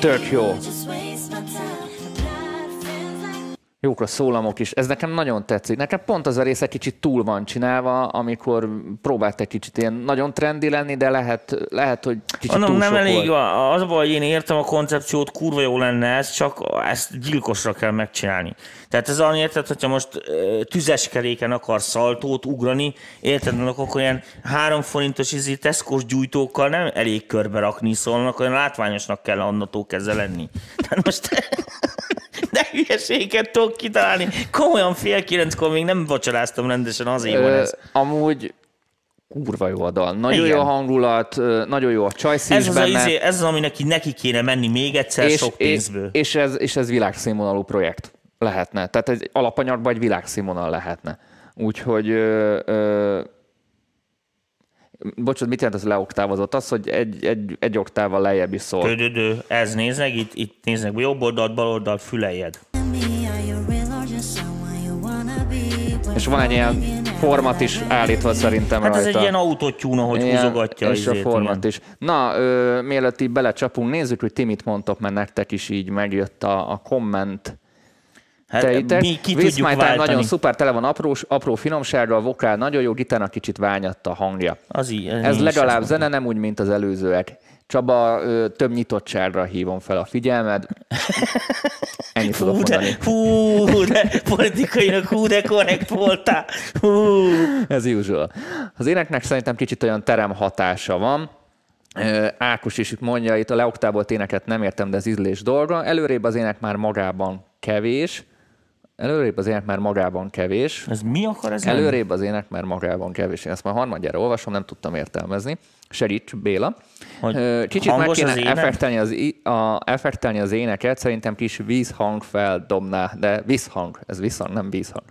Tök jó. Jók a szólamok is. Ez nekem nagyon tetszik. Nekem pont az a rész egy kicsit túl van csinálva, amikor próbált egy kicsit ilyen nagyon trendi lenni, de lehet, lehet hogy kicsit Annak túl nem sok elég, volt. az baj, én értem a koncepciót, kurva jó lenne ez, csak ezt gyilkosra kell megcsinálni. Tehát ez annyi érted, hogyha most tüzes keréken akar szaltót ugrani, érted, akkor olyan három forintos izé teszkos gyújtókkal nem elég körbe rakni, szóval olyan látványosnak kell annatól kezdve lenni. Tehát most de hülyeséget tudok kitalálni. Komolyan fél kilenckor még nem vacsoráztam rendesen azért van ez. Amúgy kurva jó a dal. Nagyon Igen. jó a hangulat, nagyon jó a csajszín ez az, benne. Izé, ez az, ami neki, neki kéne menni még egyszer és, sok pénzből. És, és, ez, és ez világszínvonalú projekt lehetne. Tehát egy alapanyagban egy világszínvonal lehetne. Úgyhogy ö, ö, Bocsánat, mit jelent az leoktávozott? Az, hogy egy, egy, egy oktával lejjebb is szól. Dö, Ez néznek, itt, itt néznek, jobb oldalt, bal oldalt, fülejed. És van egy ilyen format is állítva szerintem hát rajta. ez egy ilyen autótyúna, hogy ilyen, húzogatja. És a format ilyen. is. Na, ö, mielőtt így belecsapunk, nézzük, hogy ti mit mondtok, mert nektek is így megjött a, a komment Hát teitek. Mi ki váltani. nagyon szuper, tele van apró, apró finomsága, a vokál nagyon jó, gitárnak kicsit ványatt a hangja. Az ilyen, Ez legalább zene, nem úgy, mint az előzőek. Csaba, ö, több nyitottságra hívom fel a figyelmed. Ennyit hú, tudok mondani. De, hú, de politikainak hú, de korrekt voltál. Hú. Ez usual. Az éneknek szerintem kicsit olyan terem hatása van. Ákos is mondja, itt a leoktábolt éneket nem értem, de ez ízlés dolga. Előrébb az ének már magában kevés, Előrébb az ének már magában kevés. Ez mi akar ez? Előrébb az ének már magában kevés. Én ezt már harmadjára olvasom, nem tudtam értelmezni. Segíts, Béla. Hogy Kicsit meg kéne az effektelni az, a, effektelni az éneket, szerintem kis vízhang feldobná, de vízhang, ez visszhang, nem vízhang.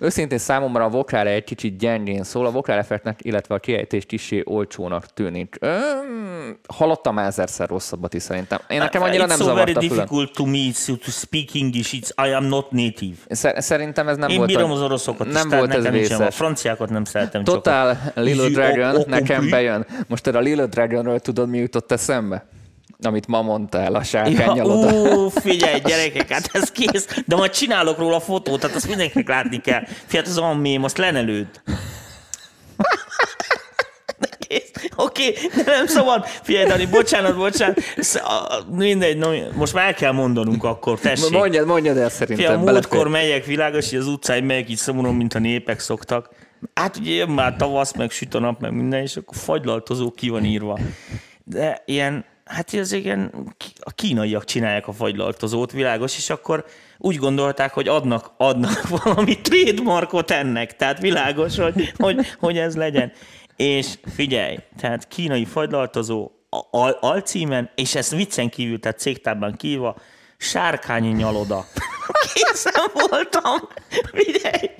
Őszintén számomra a vokál egy kicsit gyengén szól, a vokál effektnek, illetve a kiejtés kicsi olcsónak tűnik. Öm, hallottam ezerszer rosszabbat is szerintem. Én nekem annyira it's nem so zavarta very difficult to me to speak English. It's, I am not native. Szerintem ez nem Én volt... Én bírom az oroszokat nem is, volt ez vészes. A franciákat nem szeretem Total. Little Dragon nekem bejön. Most erre a Little Dragonről tudod, mi jutott eszembe? Amit ma mondtál, a sárkányaloda. Ja, ú, figyelj, gyerekek, hát ez kész. De majd csinálok róla fotót, tehát azt mindenkinek látni kell. Fiat, az olyan mém, azt lenelőd. Oké, okay, de nem szabad. Figyelj, Dani, bocsánat, bocsánat. Mindegy, no, most már el kell mondanunk akkor, tessék. Mondjad, mondjad el szerintem. Figyelj, múltkor megyek világos, hogy az utcáig megyek így szomorúan, mint a népek szoktak. Hát ugye jön már tavasz, meg süt a nap, meg minden, és akkor fagylaltozó ki van írva. De ilyen hát ez igen, a kínaiak csinálják a fagylaltozót, világos, és akkor úgy gondolták, hogy adnak, adnak valami trademarkot ennek, tehát világos, hogy, hogy, hogy ez legyen. És figyelj, tehát kínai fagylaltozó al- alcímen, és ezt viccen kívül, tehát cégtárban kívva, sárkányi nyaloda. Készen voltam, figyelj,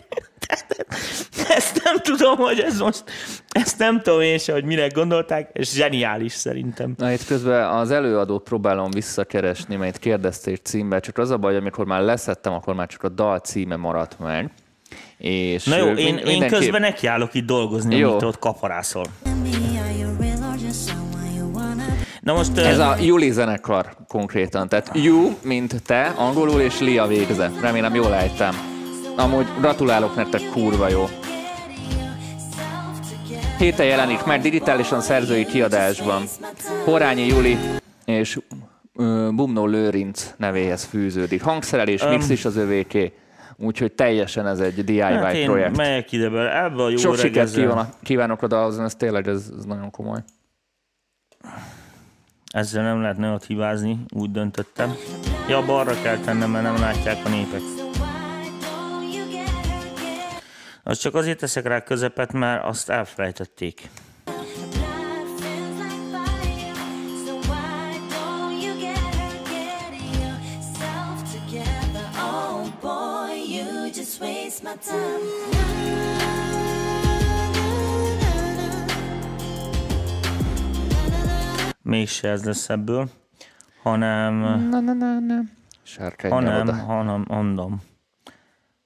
ezt nem tudom, hogy ez most, ezt nem tudom én se, hogy mire gondolták, és zseniális szerintem. Na itt közben az előadót próbálom visszakeresni, mert kérdezték címbe, csak az a baj, amikor már leszettem, akkor már csak a dal címe maradt meg. És Na jó, én, mindenki... én közben nekiállok itt dolgozni, jó. amit ott kaparászol. Na most... Ez a Juli zenekar konkrétan. Tehát You, mint te, angolul, és Lia végze. Remélem jól ejtem. Amúgy gratulálok nektek, kurva jó. Héten jelenik meg digitálisan szerzői kiadásban. Horányi Juli és ö, Bumnó Lőrinc nevéhez fűződik. Hangszerelés, Öm. mix is az övéké. Úgyhogy teljesen ez egy DIY hát én projekt. megyek ide be, ebbe a jó Sok sikert kívánok, kívánok oda, azon ez tényleg ez, ez nagyon komoly. Ezzel nem lehet nagyot hibázni, úgy döntöttem. Ja, balra kell tennem, mert nem látják a népek. Az csak azért teszek rá közepet, mert azt elfelejtették. Waste my time. Mégse ez lesz ebből, hanem, Na, na, na, na. Sárkány hanem, oda. hanem, mondom.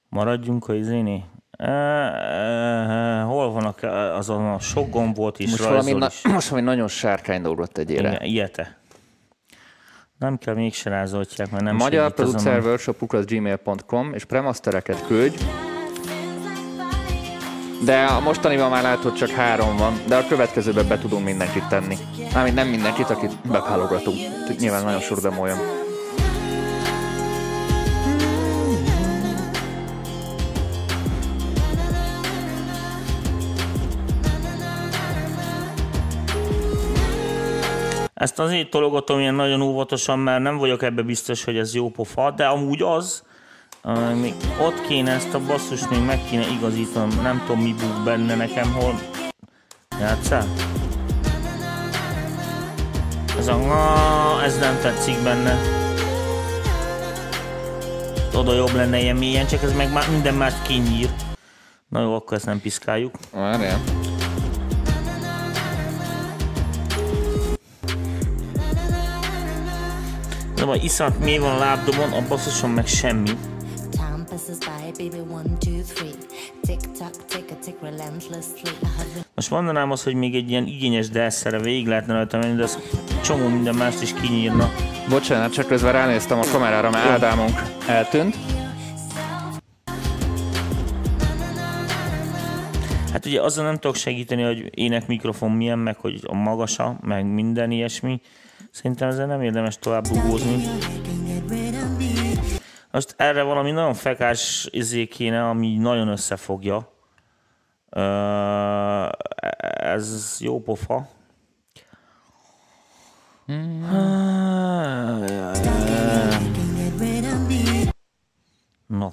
Maradjunk a izéné. E, hol vannak e, azon a sok gomb volt is, Most valami, na, is. most valami nagyon sárkány dolgot tegyél. Igen, ilyete. Nem kell mégse rázoltják, mert nem Magyar a- producer workshop gmail.com és premastereket küldj, de a mostaniban már látod csak három van, de a következőben be tudunk mindenkit tenni. Mármint nem mindenkit, akit beválogatunk. Nyilván nagyon sok demo Ezt azért tologatom ilyen nagyon óvatosan, mert nem vagyok ebbe biztos, hogy ez jó pofa, de amúgy az, uh, még ott kéne ezt a basszust még meg kéne igazítanom, nem tudom mi búg benne nekem, hol játszál? Ez a ez nem tetszik benne. Oda jobb lenne ilyen mélyen, csak ez meg már minden más kinyír. Na jó, akkor ezt nem piszkáljuk. Várjál. De vagy iszonyat mély van a lábdomon, a basszuson meg semmi. A Most mondanám azt, hogy még egy ilyen igényes delszere végig lehetne rajta menni, de az csomó minden mást is kinyírna. Bocsánat, csak közben ránéztem a kamerára, mert Ádámunk eltűnt. Hát ugye azzal nem tudok segíteni, hogy ének mikrofon milyen, meg hogy a magasa, meg minden ilyesmi. Szerintem ezzel nem érdemes tovább dugózni. Most erre valami nagyon fekás izé kéne, ami nagyon összefogja. Ez jó pofa. Na,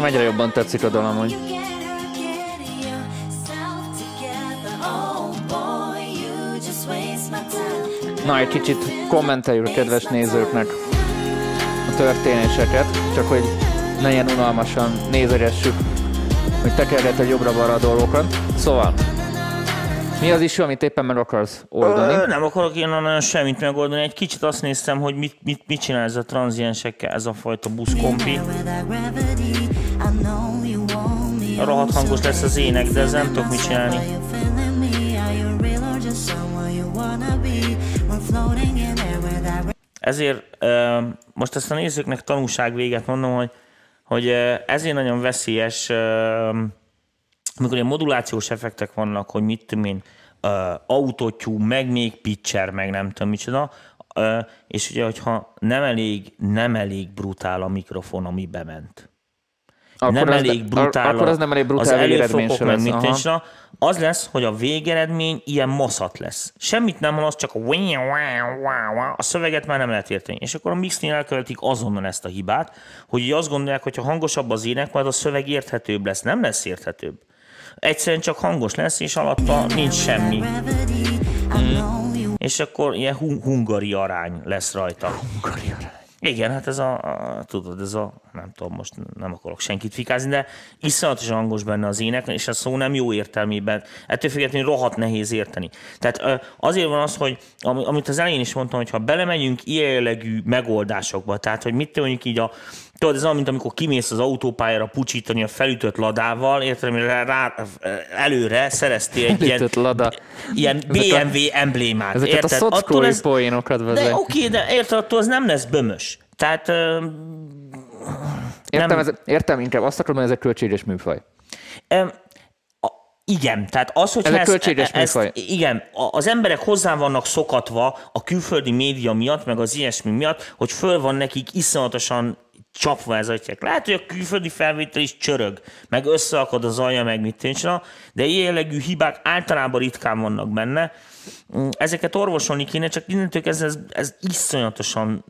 Nekem egyre jobban tetszik a dal amúgy. Na, egy kicsit kommenteljük a kedves nézőknek a történéseket, csak hogy ne unalmasan nézegessük, hogy tekerget egy jobbra-balra a dolgokat. Szóval, mi az is, amit éppen meg akarsz oldani? Ö, nem akarok én nagyon semmit megoldani. Egy kicsit azt néztem, hogy mit, mit, mit csinál ez a tranziensekkel, ez a fajta buszkompi. Rohadt hangos lesz az ének, de ez nem tudok mit csinálni. Ezért most ezt a nézőknek tanulság véget mondom, hogy, hogy ezért nagyon veszélyes, amikor ilyen modulációs effektek vannak, hogy mit tudom én, autotune, meg még pitcher, meg nem tudom micsoda, ö, és ugye, hogyha nem elég, nem elég brutál a mikrofon, ami bement Akkor nem az elég brutál. Akkor az nem elég az brutál végeredmény előfokok, meg mit is, az lesz, hogy a végeredmény ilyen maszat lesz. Semmit nem hallasz, csak a szöveget már nem lehet érteni. És akkor a mixnél elkövetik azonnal ezt a hibát, hogy azt gondolják, hogy ha hangosabb az ének, majd a szöveg érthetőbb lesz. Nem lesz érthetőbb. Egyszerűen csak hangos lesz, és alatta nincs semmi. És akkor ilyen hu- hungari arány lesz rajta. Hungari arány. Igen, hát ez a, a, tudod, ez a, nem tudom, most nem akarok senkit fikázni, de iszonyatosan hangos benne az ének, és a szó nem jó értelmében. Ettől függetlenül rohadt nehéz érteni. Tehát azért van az, hogy amit az elején is mondtam, hogy ha belemegyünk ilyen jellegű megoldásokba, tehát hogy mit mondjuk így a, Tudod, ez olyan, mint amikor kimész az autópályára pucsítani a felütött ladával, érted, rá, rá, előre szereztél egy ilyen, lada. ilyen BMW a, emblémát. Ezeket érted? a szockói ez, poénokat vezet. De oké, de érted, attól az nem lesz bömös. Tehát... Értem, nem, ez, értem, inkább azt akarom, hogy ez egy költséges műfaj. Um, igen, tehát az, hogy ez ezt, költséges ezt, igen, az emberek hozzá vannak szokatva a külföldi média miatt, meg az ilyesmi miatt, hogy föl van nekik iszonyatosan csapva ez atyák. Lehet, hogy a külföldi felvétel is csörög, meg összeakad az alja, meg mit tényleg, de ilyen jellegű hibák általában ritkán vannak benne. Mm, ezeket orvosolni kéne, csak innentől ez, ez, ez iszonyatosan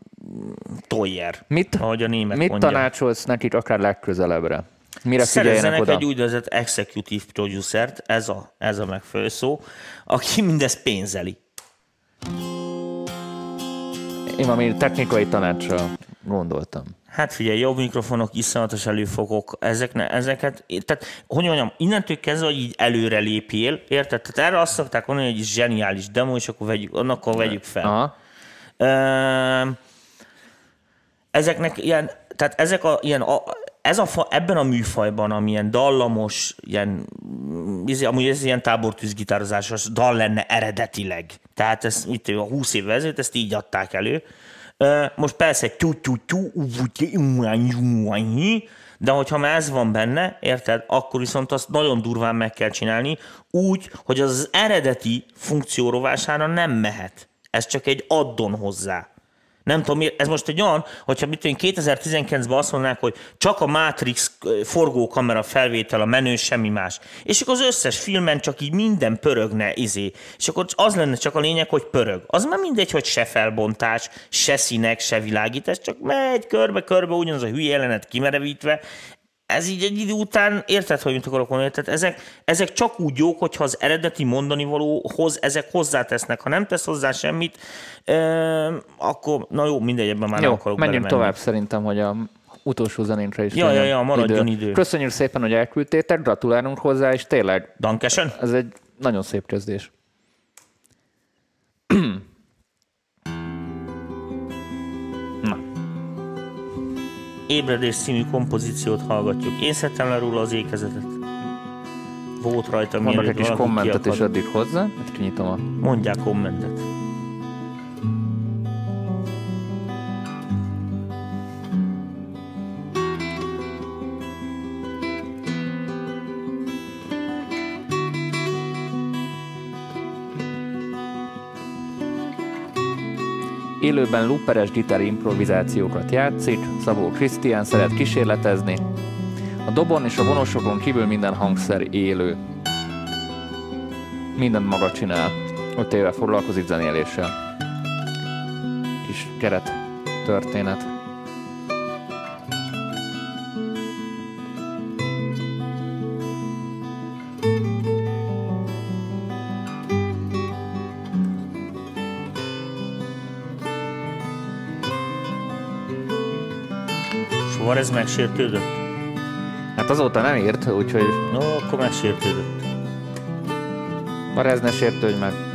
toljer, mit, ahogy a német Mit mondja. tanácsolsz nekik akár legközelebbre? Mire Szerezzenek oda? egy úgynevezett executive producert, ez a, ez a megfelelő szó, aki mindezt pénzeli. Én valami technikai tanácsra gondoltam. Hát figyelj, jobb mikrofonok, iszonyatos előfogok, ezek ne, ezeket, tehát hogy mondjam, innentől kezdve, hogy így előre lépél, érted? Tehát erre azt szokták mondani, hogy egy zseniális demo, és akkor vegyük, akkor vegyük fel. Aha. ezeknek ilyen, tehát ezek a, ilyen, a, ez a fa, ebben a műfajban, amilyen dallamos, ilyen, izé, amúgy ez ilyen tábortűzgitározásos dal lenne eredetileg. Tehát ez itt a 20 évvel ezelőtt ezt így adták elő most persze de hogyha már ez van benne, érted, akkor viszont azt nagyon durván meg kell csinálni, úgy, hogy az eredeti funkció rovására nem mehet. Ez csak egy addon hozzá. Nem tudom, ez most egy olyan, hogyha mit 2019-ben azt mondanák, hogy csak a Matrix forgókamera felvétel a menő, semmi más. És akkor az összes filmen csak így minden pörögne, izé. És akkor az lenne csak a lényeg, hogy pörög. Az már mindegy, hogy se felbontás, se színek, se világítás, csak megy körbe-körbe ugyanaz a hülye jelenet kimerevítve ez így egy idő után, érted, hogy mit akarok mondani? Tehát ezek, ezek csak úgy jók, hogyha az eredeti mondani valóhoz ezek hozzátesznek. Ha nem tesz hozzá semmit, euh, akkor, na jó, mindegy, ebben már jó, nem akarok menjünk belemenni. tovább szerintem, hogy a utolsó zenénkre is Ja, ja, ja, maradjon idő. idő. Köszönjük szépen, hogy elküldtétek, gratulálunk hozzá, és tényleg Dankesen. ez egy nagyon szép kezdés. Ébredés című kompozíciót hallgatjuk. Én szedtem le róla az ékezetet. Volt rajta, Mondok egy kis kommentet is addig hozzá, hogy kinyitom a... Mondják kommentet. Élőben looperes gitár improvizációkat játszik, Szabó Krisztián szeret kísérletezni. A dobon és a vonosokon kívül minden hangszer élő. Mindent maga csinál. Öt éve foglalkozik zenéléssel. Kis keret történet. Ez megsértődött? Hát azóta nem írt, úgyhogy... No, akkor megsértődött. Már ez ne sértődj meg.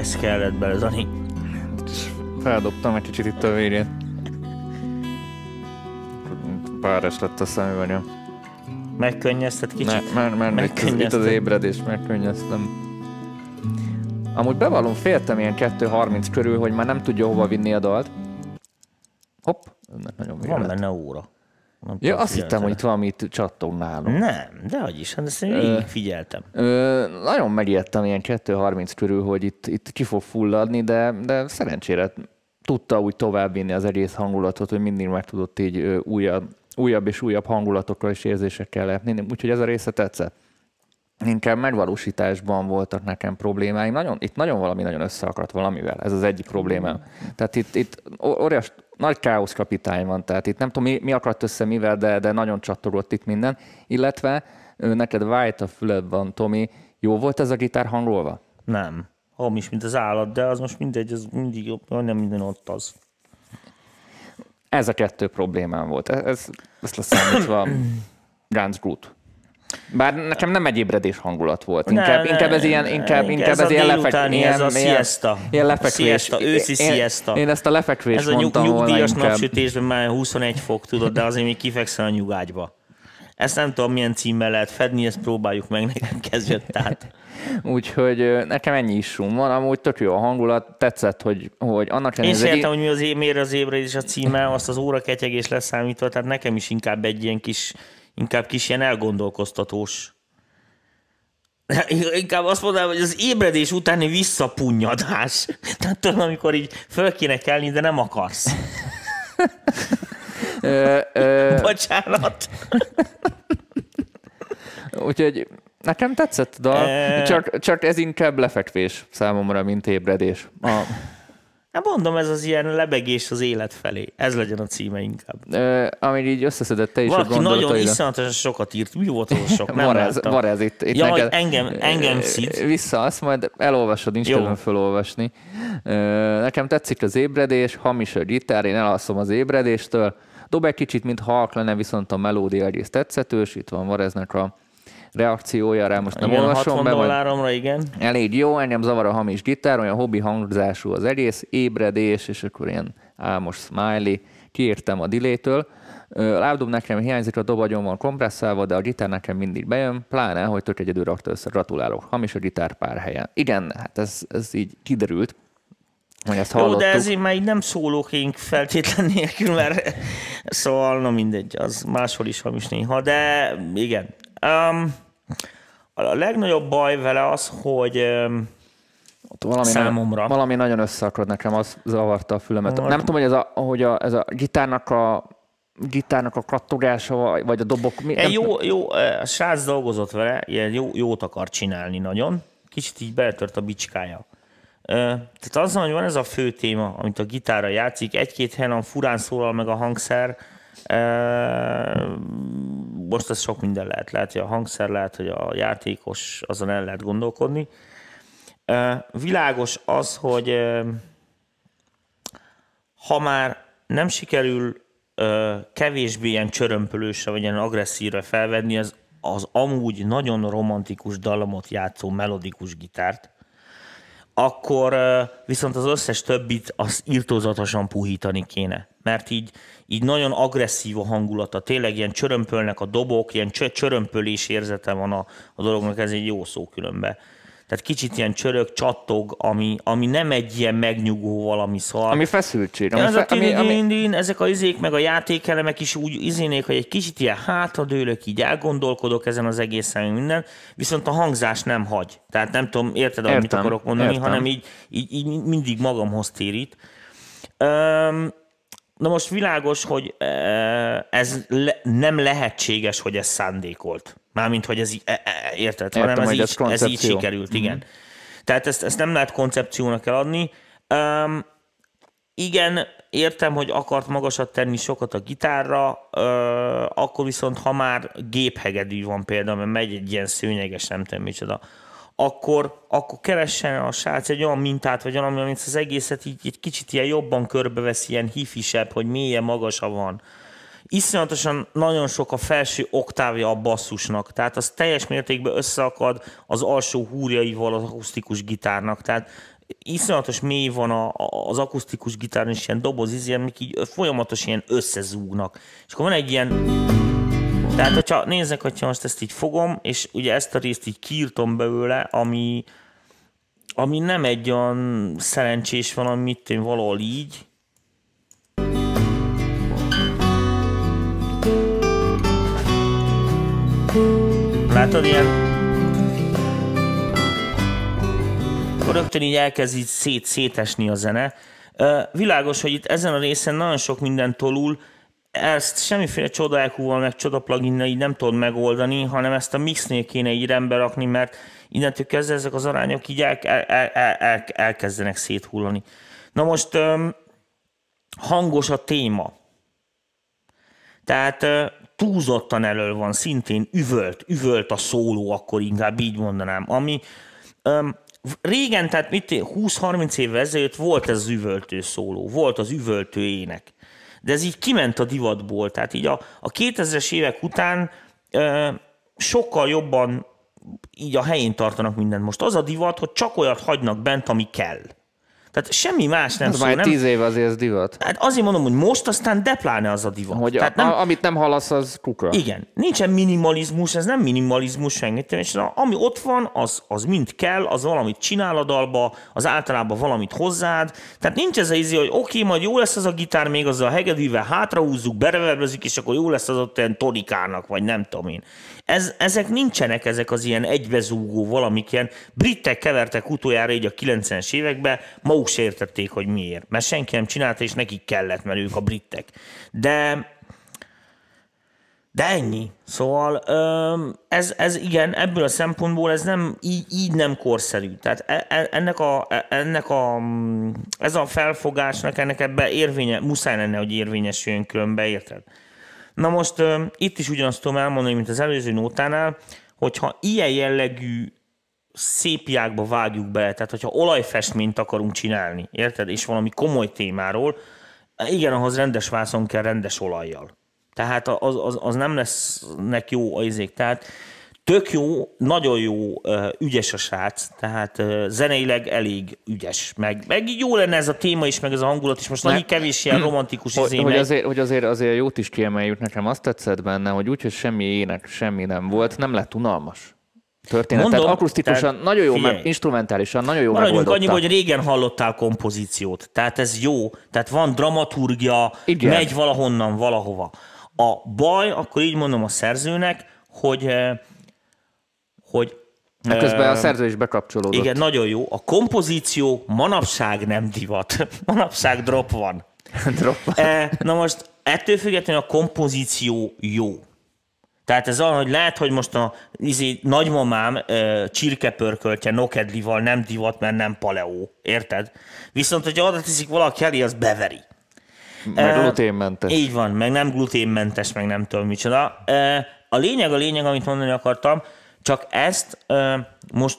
Ez kellett bele, Dani. Feldobtam egy kicsit itt a végén. Páros lett a szemüvegem. Megkönnyezted kicsit? Ne, mert itt, az- itt az ébredés, megkönnyeztem. Amúgy bevallom, féltem ilyen 2.30 körül, hogy már nem tudja hova vinni a dalt. Hopp, nagyon Van benne óra. Nem Ja, azt hittem, figyelted-e? hogy itt valamit csattog nálunk. Nem, de hogy is, hát ezt én végig figyeltem. Ö, nagyon megijedtem ilyen 2.30 körül, hogy itt, itt ki fog fulladni, de, de szerencsére tudta úgy továbbvinni az egész hangulatot, hogy mindig meg tudott így újabb, újabb és újabb hangulatokkal és érzésekkel lehetni. Úgyhogy ez a része tetszett. Inkább megvalósításban voltak nekem problémáim. Nagyon, itt nagyon valami nagyon összeakadt valamivel. Ez az egyik problémám. Tehát itt, itt óriás, nagy káosz kapitány van. Tehát itt nem tudom, mi, mi akadt össze mivel, de, de nagyon csattogott itt minden. Illetve neked White a füled van, Tomi. Jó volt ez a gitár hangolva? Nem. Hamis, mint az állat, de az most mindegy, az mindig jobb, nem minden ott az. Ez a kettő problémám volt. Ez, ez, ezt leszámítva Guns Groot. Bár nekem nem egy ébredés hangulat volt. Inkább, Ne, inkább ez ilyen, inkább, ne, inkább ez ez, a ilyen ilyen, ez a siesta. Ilyen lefekvés. Siesta, őszi Én- siesta. Én ezt a lefekvés Ez a nyug, nyugdíjas napsütésben már 21 fok, tudod, de azért még kifekszel a nyugágyba. Ezt nem tudom, milyen címmel lehet fedni, ezt próbáljuk meg, nekem kezdjött. Tehát Úgyhogy nekem ennyi is van. Amúgy tök jó a hangulat. Tetszett, hogy, hogy annak én ellenére... ez egy- hogy mi az miért az ébredés a címe, azt az óra ketyegés leszámítva, tehát nekem is inkább egy ilyen kis, inkább kis ilyen elgondolkoztatós. Inkább azt mondanám, hogy az ébredés utáni visszapunnyadás. Tehát tudom, amikor így föl kéne kelni, de nem akarsz. Bocsánat. úgyhogy nekem tetszett dal, csak, csak ez inkább lefekvés számomra, mint ébredés. A, Hát mondom, ez az ilyen lebegés az élet felé. Ez legyen a címe inkább. ö, amit így összeszedett te is Valaki a nagyon iszonyatosan sokat írt. Mi volt az sok? Nem Van ez, láttam. van ez itt. itt Ja, neked- engem, engem szid. Vissza azt majd elolvasod, nincs kedvem felolvasni. Ö, Nekem tetszik az ébredés, hamis a gitár, én elalszom az ébredéstől. Dob egy kicsit, mint halk lenne, viszont a melódia egész tetszetős. Itt van Vareznek a reakciója rá, most nem Igen, olvasom 60 be, dolláromra, igen. elég jó, engem zavar a hamis gitár, olyan hobbi hangzású az egész, ébredés, és akkor ilyen álmos smiley, kiírtam a dilétől. Lábdob nekem hiányzik, a dobagyon van kompresszálva, de a gitár nekem mindig bejön, pláne, hogy tök egyedül rakta össze, gratulálok. Hamis a gitár pár helyen. Igen, hát ez, ez így kiderült, hogy ezt Jó, hallottuk. de ezért már így nem szólókénk feltétlen nélkül, mert szóval, na mindegy, az máshol is hamis néha, de igen. Um, a legnagyobb baj vele az, hogy um, Ott valami Számomra. Nagyon, valami nagyon összeakad nekem, az zavarta a fülemet. Vagy- Nem tudom, hogy ez a, hogy a, ez a gitárnak a gitárnak a kattogása, vagy a dobok... Mi, nem, jó, jó, a srác dolgozott vele, ilyen jó, jót akar csinálni nagyon. Kicsit így beletört a bicskája. Tehát azzal, hogy van ez a fő téma, amit a gitárra játszik, egy-két helyen a furán szólal meg a hangszer, most ez sok minden lehet. Lehet, hogy a hangszer, lehet, hogy a játékos, azon el lehet gondolkodni. Világos az, hogy ha már nem sikerül kevésbé ilyen csörömpölősre, vagy ilyen agresszívre felvenni az, az amúgy nagyon romantikus dallamot játszó melodikus gitárt, akkor viszont az összes többit az írtózatosan puhítani kéne. Mert így, így nagyon agresszív a hangulata. Tényleg ilyen csörömpölnek a dobok, ilyen csö- csörömpölés érzete van a, a dolognak, ez egy jó szó különbe. Tehát kicsit ilyen csörög, csattog, ami, ami nem egy ilyen megnyugó valami szar. ami feszültség. Ami, ez a fe, ami, ami, din ezek a izék, meg a játékelemek is úgy izénék, hogy egy kicsit ilyen hátradőlök, így elgondolkodok ezen az egészen minden, viszont a hangzás nem hagy. Tehát nem tudom, érted, amit akarok mondani, értem. hanem így, így, így mindig magamhoz térít. Öm, na most világos, hogy ö, ez le, nem lehetséges, hogy ez szándékolt. Mármint, hogy ez így, e, e, érted, Értem, hanem ez így, ez ez így sikerült, igen. Tehát ezt, ezt nem lehet koncepciónak eladni. Um, igen, értem, hogy akart magasat tenni sokat a gitárra, ö, akkor viszont, ha már géphegedű van például, mert megy egy ilyen szőnyeges, nem tudom micsoda, akkor, akkor keressen a srác egy olyan mintát, vagy valami, amit az egészet így egy kicsit ilyen jobban körbevesz, ilyen hifisebb, hogy milyen magasa van. Iszonyatosan nagyon sok a felső oktávja a basszusnak, tehát az teljes mértékben összeakad az alsó húrjaival az akusztikus gitárnak, tehát iszonyatos mély van a, a- az akusztikus gitáron, és ilyen doboz, izé, amik így folyamatos ilyen összezúgnak. És akkor van egy ilyen tehát, hogyha nézzek, hogyha most ezt így fogom, és ugye ezt a részt így kiírtom belőle, ami, ami nem egy olyan szerencsés valami, mit én valahol így. Látod ilyen? Akkor rögtön így elkezd így szét, szétesni a zene. Világos, hogy itt ezen a részen nagyon sok minden tolul, ezt semmiféle csoda EQ-val, meg csoda pluginnal így nem tudod megoldani, hanem ezt a mixnél kéne így rendbe rakni, mert innentől kezdve ezek az arányok így el, el, el, el, el, elkezdenek széthullani. Na most öm, hangos a téma. Tehát ö, túlzottan elől van, szintén üvölt, üvölt a szóló, akkor inkább így mondanám, ami öm, régen, tehát mit 20-30 évvel ezelőtt volt ez az üvöltő szóló, volt az üvöltő ének. De ez így kiment a divatból, tehát így a, a 2000-es évek után ö, sokkal jobban így a helyén tartanak mindent. Most az a divat, hogy csak olyat hagynak bent, ami kell. Tehát semmi más nem szól. már Nem, tíz év azért ez divat. hát azért mondom, hogy most aztán depláne az a divat. Hogy Tehát a, a, amit nem hallasz, az kukra. igen, nincsen minimalizmus, ez nem minimalizmus senki, és ami ott van, az, az mind kell, az valamit csinál a dalba, az általában valamit hozzád. Tehát nincs ez az izé, hogy oké, okay, majd jó lesz az a gitár, még az a hegedűvel hátrahúzzuk, bereverbezik, és akkor jó lesz az ott ilyen tonikának, vagy nem tudom én. Ez, ezek nincsenek, ezek az ilyen egybezúgó valamik, ilyen britek kevertek utoljára így a 90-es években, maguk se hogy miért. Mert senki nem csinálta, és nekik kellett, mert ők a britek. De de ennyi. Szóval ez, ez igen, ebből a szempontból ez nem, így, így nem korszerű. Tehát e- e- ennek a, e- ennek a, mm, ez a felfogásnak, ennek ebbe érvénye, muszáj lenne, hogy érvényesüljön különbe, érted? Na most itt is ugyanazt tudom elmondani, mint az előző nótánál, hogyha ilyen jellegű szépiákba vágjuk be, tehát hogyha olajfestményt akarunk csinálni, érted? És valami komoly témáról, igen, ahhoz rendes vászon kell rendes olajjal. Tehát az, az, az nem lesznek jó az izék. Tehát tök jó, nagyon jó, ügyes a srác, tehát zeneileg elég ügyes. Meg, meg így jó lenne ez a téma is, meg ez a hangulat is. Most nagyon kevés ilyen romantikus Hogy, izé hogy, azért, hogy azért, azért jót is kiemeljük, nekem azt tetszett benne, hogy úgy, hogy semmi ének, semmi nem volt, nem lett unalmas. Történet. Mondom, tehát akusztikusan tehát nagyon jó, figyelj. meg, instrumentálisan nagyon jó Maradjunk annyi, hogy régen hallottál kompozíciót. Tehát ez jó. Tehát van dramaturgia, Igen. megy valahonnan, valahova. A baj, akkor így mondom a szerzőnek, hogy hogy Meg közben eh, a szerző is bekapcsolódott. Igen, nagyon jó. A kompozíció manapság nem divat. Manapság drop van. Drop. E, na most ettől függetlenül a kompozíció jó. Tehát ez olyan, hogy lehet, hogy most a izé, nagymamám e, csirkepörköltje nokedlival nem divat, mert nem paleó. Érted? Viszont, hogyha oda teszik valaki elé, az beveri. Meg Eh, gluténmentes. Így van, meg nem gluténmentes, meg nem tudom micsoda. E, A lényeg a lényeg, amit mondani akartam, csak ezt most,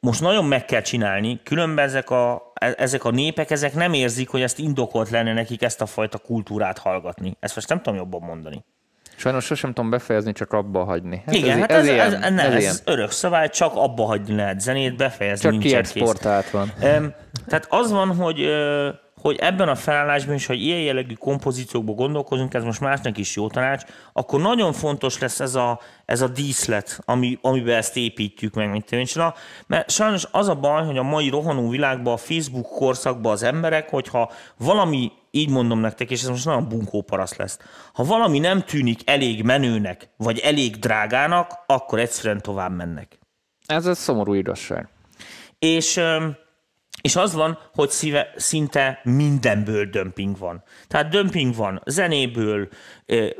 most nagyon meg kell csinálni, különben ezek a, e- ezek a népek ezek nem érzik, hogy ezt indokolt lenne nekik ezt a fajta kultúrát hallgatni. Ezt most nem tudom jobban mondani. Sajnos sosem tudom befejezni, csak abba hagyni. Hát Igen, ez, hát ez, ez, ilyen, ez, ez, ez, ilyen. örök szabály, csak abba hagyni lehet zenét, befejezni Csak nincsen kész. kiexportált van. Tehát az van, hogy, ö, hogy ebben a felállásban is, hogy ilyen jellegű kompozíciókban gondolkozunk, ez most másnak is jó tanács, akkor nagyon fontos lesz ez a, ez a díszlet, ami, amiben ezt építjük meg, mint tőncsoda. Mert sajnos az a baj, hogy a mai rohanó világban, a Facebook korszakban az emberek, hogyha valami, így mondom nektek, és ez most nagyon bunkó paraszt lesz, ha valami nem tűnik elég menőnek, vagy elég drágának, akkor egyszerűen tovább mennek. Ez egy szomorú igazság. És, és az van, hogy szíve, szinte mindenből dömping van. Tehát dömping van zenéből,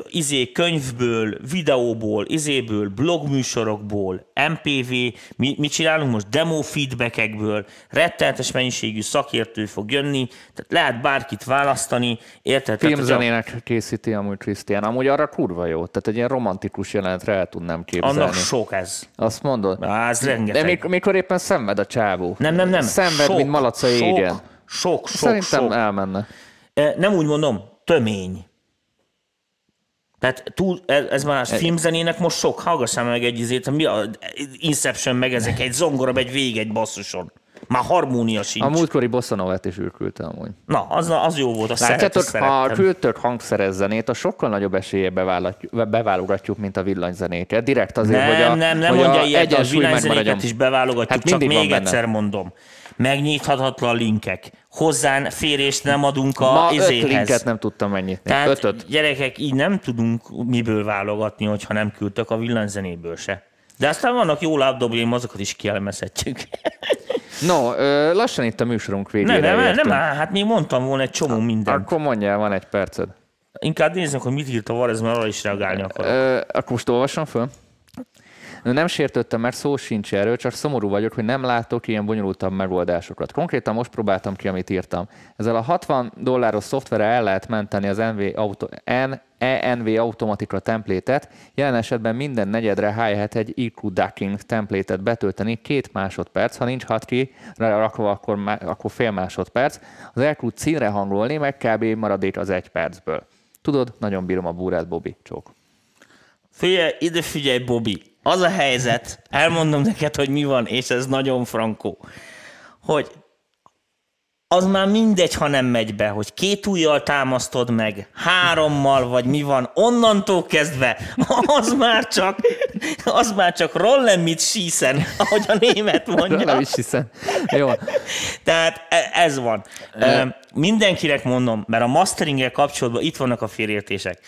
izé, könyvből, videóból, izéből, blogműsorokból, MPV, mi, mit csinálunk most? Demo feedbackekből, rettenetes mennyiségű szakértő fog jönni, tehát lehet bárkit választani, érted? Tehát, hogyha- Filmzenének készíti amúgy Krisztián. Amúgy arra kurva jó. Tehát egy ilyen romantikus jelenetre el tudnám képzelni. Annak sok ez. Azt mondod? Á, ez De rengeteg. mikor, mikor éppen szenved a csávó. Nem, nem, nem. Szenved, sok, mint malac a jégyen. Sok, sok, sok, Szerintem sok. elmenne. Nem úgy mondom, tömény. Tehát túl, ez, ez már filmzenének most sok, hallgassál meg egy izét, mi a Inception meg ezek, egy zongora, egy vég, egy basszuson. Már harmónia sincs. A múltkori bosszanovát is ürkülte amúgy. Na, az, az jó volt, azt Látjátok, szeretem, ha szerettem. küldtök hangszeres zenét, a sokkal nagyobb esélye beválogatjuk, mint a villanyzenéket. Direkt azért, Nem, hogy a, nem, nem hogy mondja a ilyet, a villanyzenéket is beválogatjuk, Hát csak még benne. egyszer mondom. Megnyithatatlan linkek. Hozzán férést nem adunk a Ma öt izéhez. linket nem tudtam megnyitni. Tehát Ötöt. gyerekek, így nem tudunk miből válogatni, hogyha nem küldtök a villanyzenéből se. De aztán vannak jó lábdobjaim, azokat is kielemezhetjük. No, lassan itt a műsorunk végére Nem, nem, nem, hát még mondtam volna egy csomó mindent. Akkor mondjál, van egy perced. Inkább nézzük, hogy mit írt a Varez, mert arra is reagálni akarok. Ö, akkor most olvasom föl. Nem sértődtem, mert szó sincs erről, csak szomorú vagyok, hogy nem látok ilyen bonyolultabb megoldásokat. Konkrétan most próbáltam ki, amit írtam. Ezzel a 60 dolláros szoftverrel el lehet menteni az NV auto, N, ENV automatika templétet, jelen esetben minden negyedre helyett egy IQ ducking templétet betölteni két másodperc, ha nincs hotkey rakva, akkor, akkor fél másodperc. Az EQ címre hangolni, meg kb. maradék az egy percből. Tudod, nagyon bírom a búrát, Bobby. Csók. Figyelj, ide figyelj, Bobby. Az a helyzet, elmondom neked, hogy mi van, és ez nagyon frankó, hogy az már mindegy, ha nem megy be, hogy két ujjal támasztod meg, hárommal, vagy mi van, onnantól kezdve, az már csak, az már csak rollen mit síszen, ahogy a német mondja. Nem is hiszem. Jó. Tehát e- ez van. Mindenkinek mondom, mert a masteringgel kapcsolatban itt vannak a félértések.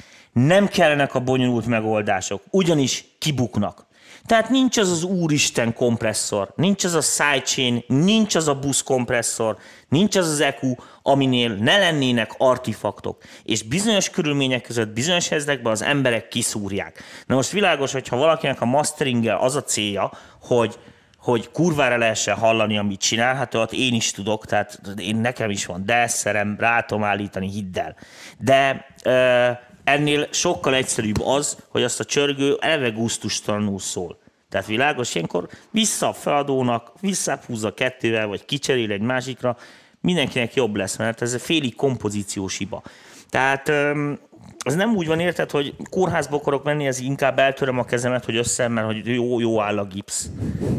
Nem kellenek a bonyolult megoldások, ugyanis kibuknak. Tehát nincs az az úristen kompresszor, nincs az a sidechain, nincs az a busz kompresszor, nincs az az EQ, aminél ne lennének artifaktok. És bizonyos körülmények között, bizonyos helyzetekben az emberek kiszúrják. Na most világos, hogy ha valakinek a masteringgel az a célja, hogy hogy kurvára lehessen hallani, amit csinál, hát ott én is tudok, tehát én nekem is van desszerem, rá tudom állítani, hidd el. De ö, ennél sokkal egyszerűbb az, hogy azt a csörgő eleve gusztustalanul szól. Tehát világos, ilyenkor vissza a feladónak, visszahúzza kettővel, vagy kicserél egy másikra, mindenkinek jobb lesz, mert ez egy félig kompozíciós hiba. Tehát az nem úgy van érted, hogy kórházba akarok menni, ez inkább eltöröm a kezemet, hogy össze, mert hogy jó, jó áll a gipsz.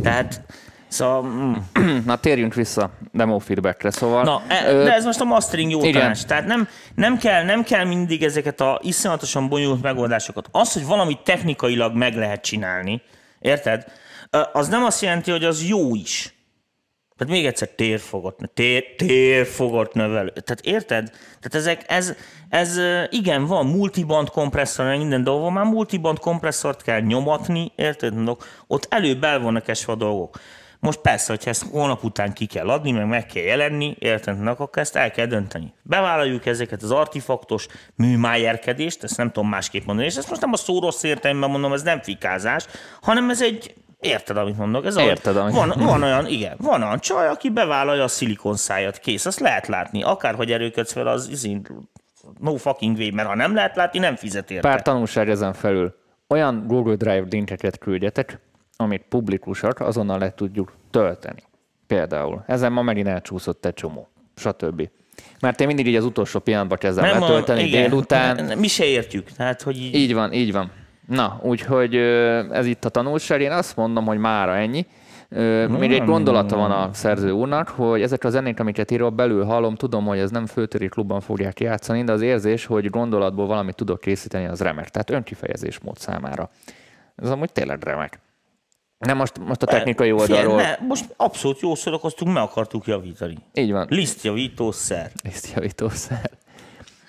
Tehát, szóval, mm. Na térjünk vissza demo feedbackre. Szóval, Na, e, ö, de ez most a mastering jó igen. tanács. Tehát nem, nem, kell, nem kell mindig ezeket a iszonyatosan bonyolult megoldásokat. Az, hogy valamit technikailag meg lehet csinálni, érted? Az nem azt jelenti, hogy az jó is. Tehát még egyszer térfogott, tér, térfogott növelő. Tehát érted? Tehát ezek, ez, ez igen, van multiband kompresszor, minden dolog, már multiband kompresszort kell nyomatni, érted? Ott előbb el vannak esve a dolgok. Most persze, hogyha ezt hónap után ki kell adni, meg meg kell jelenni, érted? Na, akkor ezt el kell dönteni. Bevállaljuk ezeket az artifaktos műmájerkedést, ezt nem tudom másképp mondani, és ezt most nem a szó rossz értelemben mondom, ez nem fikázás, hanem ez egy Érted, amit mondok? Ez Érted, amit- van, van olyan, igen, van olyan csaj, aki bevállalja a szilikon szájat, kész, azt lehet látni. Akárhogy erőködsz fel, az izin, no fucking way, mert ha nem lehet látni, nem fizet érte. pár tanulság ezen felül. Olyan Google Drive linkeket küldjetek, amit publikusak, azonnal le tudjuk tölteni. Például. Ezen ma megint elcsúszott egy csomó. Stb. Mert én mindig így az utolsó pillanatban kezdem Nem, letölteni igen, délután. Mi se értjük, tehát, hogy így, Így van, így van. Na, úgyhogy ez itt a tanulság. Én azt mondom, hogy mára ennyi. Ö, Még egy gondolata van a szerző úrnak, hogy ezek a zenék, amiket írok belül hallom, tudom, hogy ez nem főtöri klubban fogják játszani, de az érzés, hogy gondolatból valamit tudok készíteni, az remek. Tehát önkifejezés mód számára. Ez amúgy tényleg remek. Nem most, most a technikai oldalról. ne, most abszolút jó szórakoztunk, meg akartuk javítani. Így van. Lisztjavítószer. Lisztjavítószer.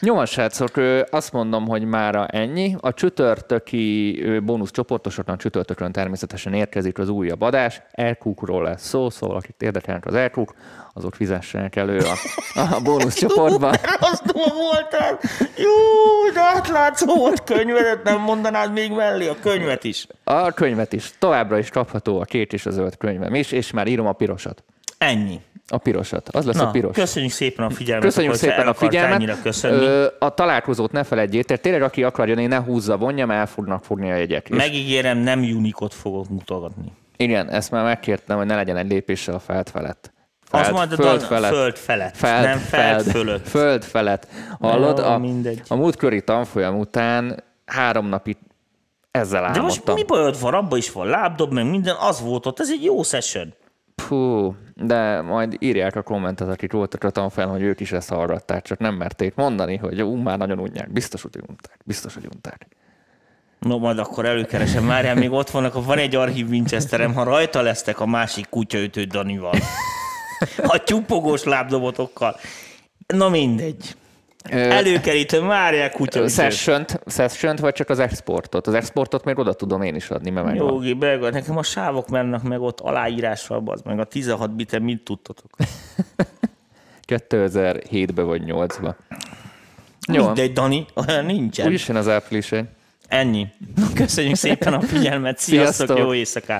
Van, srácok, azt mondom, hogy mára ennyi. A csütörtöki bónusz csoportosoknak csütörtökön természetesen érkezik az újabb adás. Elkúkról lesz szó, szóval akit érdekelnek az elkúk, azok fizessenek elő a, a bónusz csoportban. Rossz voltál. Jó, de átlátszó volt könyvedet, nem mondanád még mellé a könyvet is. A könyvet is. Továbbra is kapható a két és a zöld könyvem is, és már írom a pirosat. Ennyi. A pirosat. Az lesz Na, a piros. köszönjük szépen a figyelmet. Köszönjük akkor, szépen a figyelmet. Ö, a találkozót ne felejtjétek. Tényleg, aki akar jönni, ne húzza, vonja, mert el fognak fogni a jegyek. Megígérem, nem unikot fogok mutogatni. Igen, ezt már megkértem, hogy ne legyen egy lépéssel a felt felett. Az Felt, majd a föld felett. föld felett, Feld, nem feld fölött. Föld felett. Hallod? Jó, A, mindegy. a múltkori tanfolyam után három napig ezzel De most álmodtam. mi bajod van? Abba is van lábdob, meg minden, az volt ott, ez egy jó session. Pú, de majd írják a kommentet, akik voltak a tanfolyam, hogy ők is ezt hallgatták, csak nem merték mondani, hogy ú, már nagyon unják. Biztos, hogy unták. Biztos, hogy unták. No, majd akkor előkeresem. Már még ott vannak, van egy archív Winchesterem, ha rajta lesztek a másik kutyaütő Danival. A csupogós lábdobotokkal. Na mindegy. Előkerítő, várják kutya. session session vagy csak az exportot? Az exportot még oda tudom én is adni, mert megvan. Jogi, belga, nekem a sávok mennek meg ott aláírással, az meg a 16 biten mit tudtatok? 2007-ben vagy 8-ban. Jó. Mindegy, Dani, olyan nincsen. Úgyis jön az április Ennyi. Köszönjük szépen a figyelmet. Sziasztok, Sziasztok. jó éjszakát!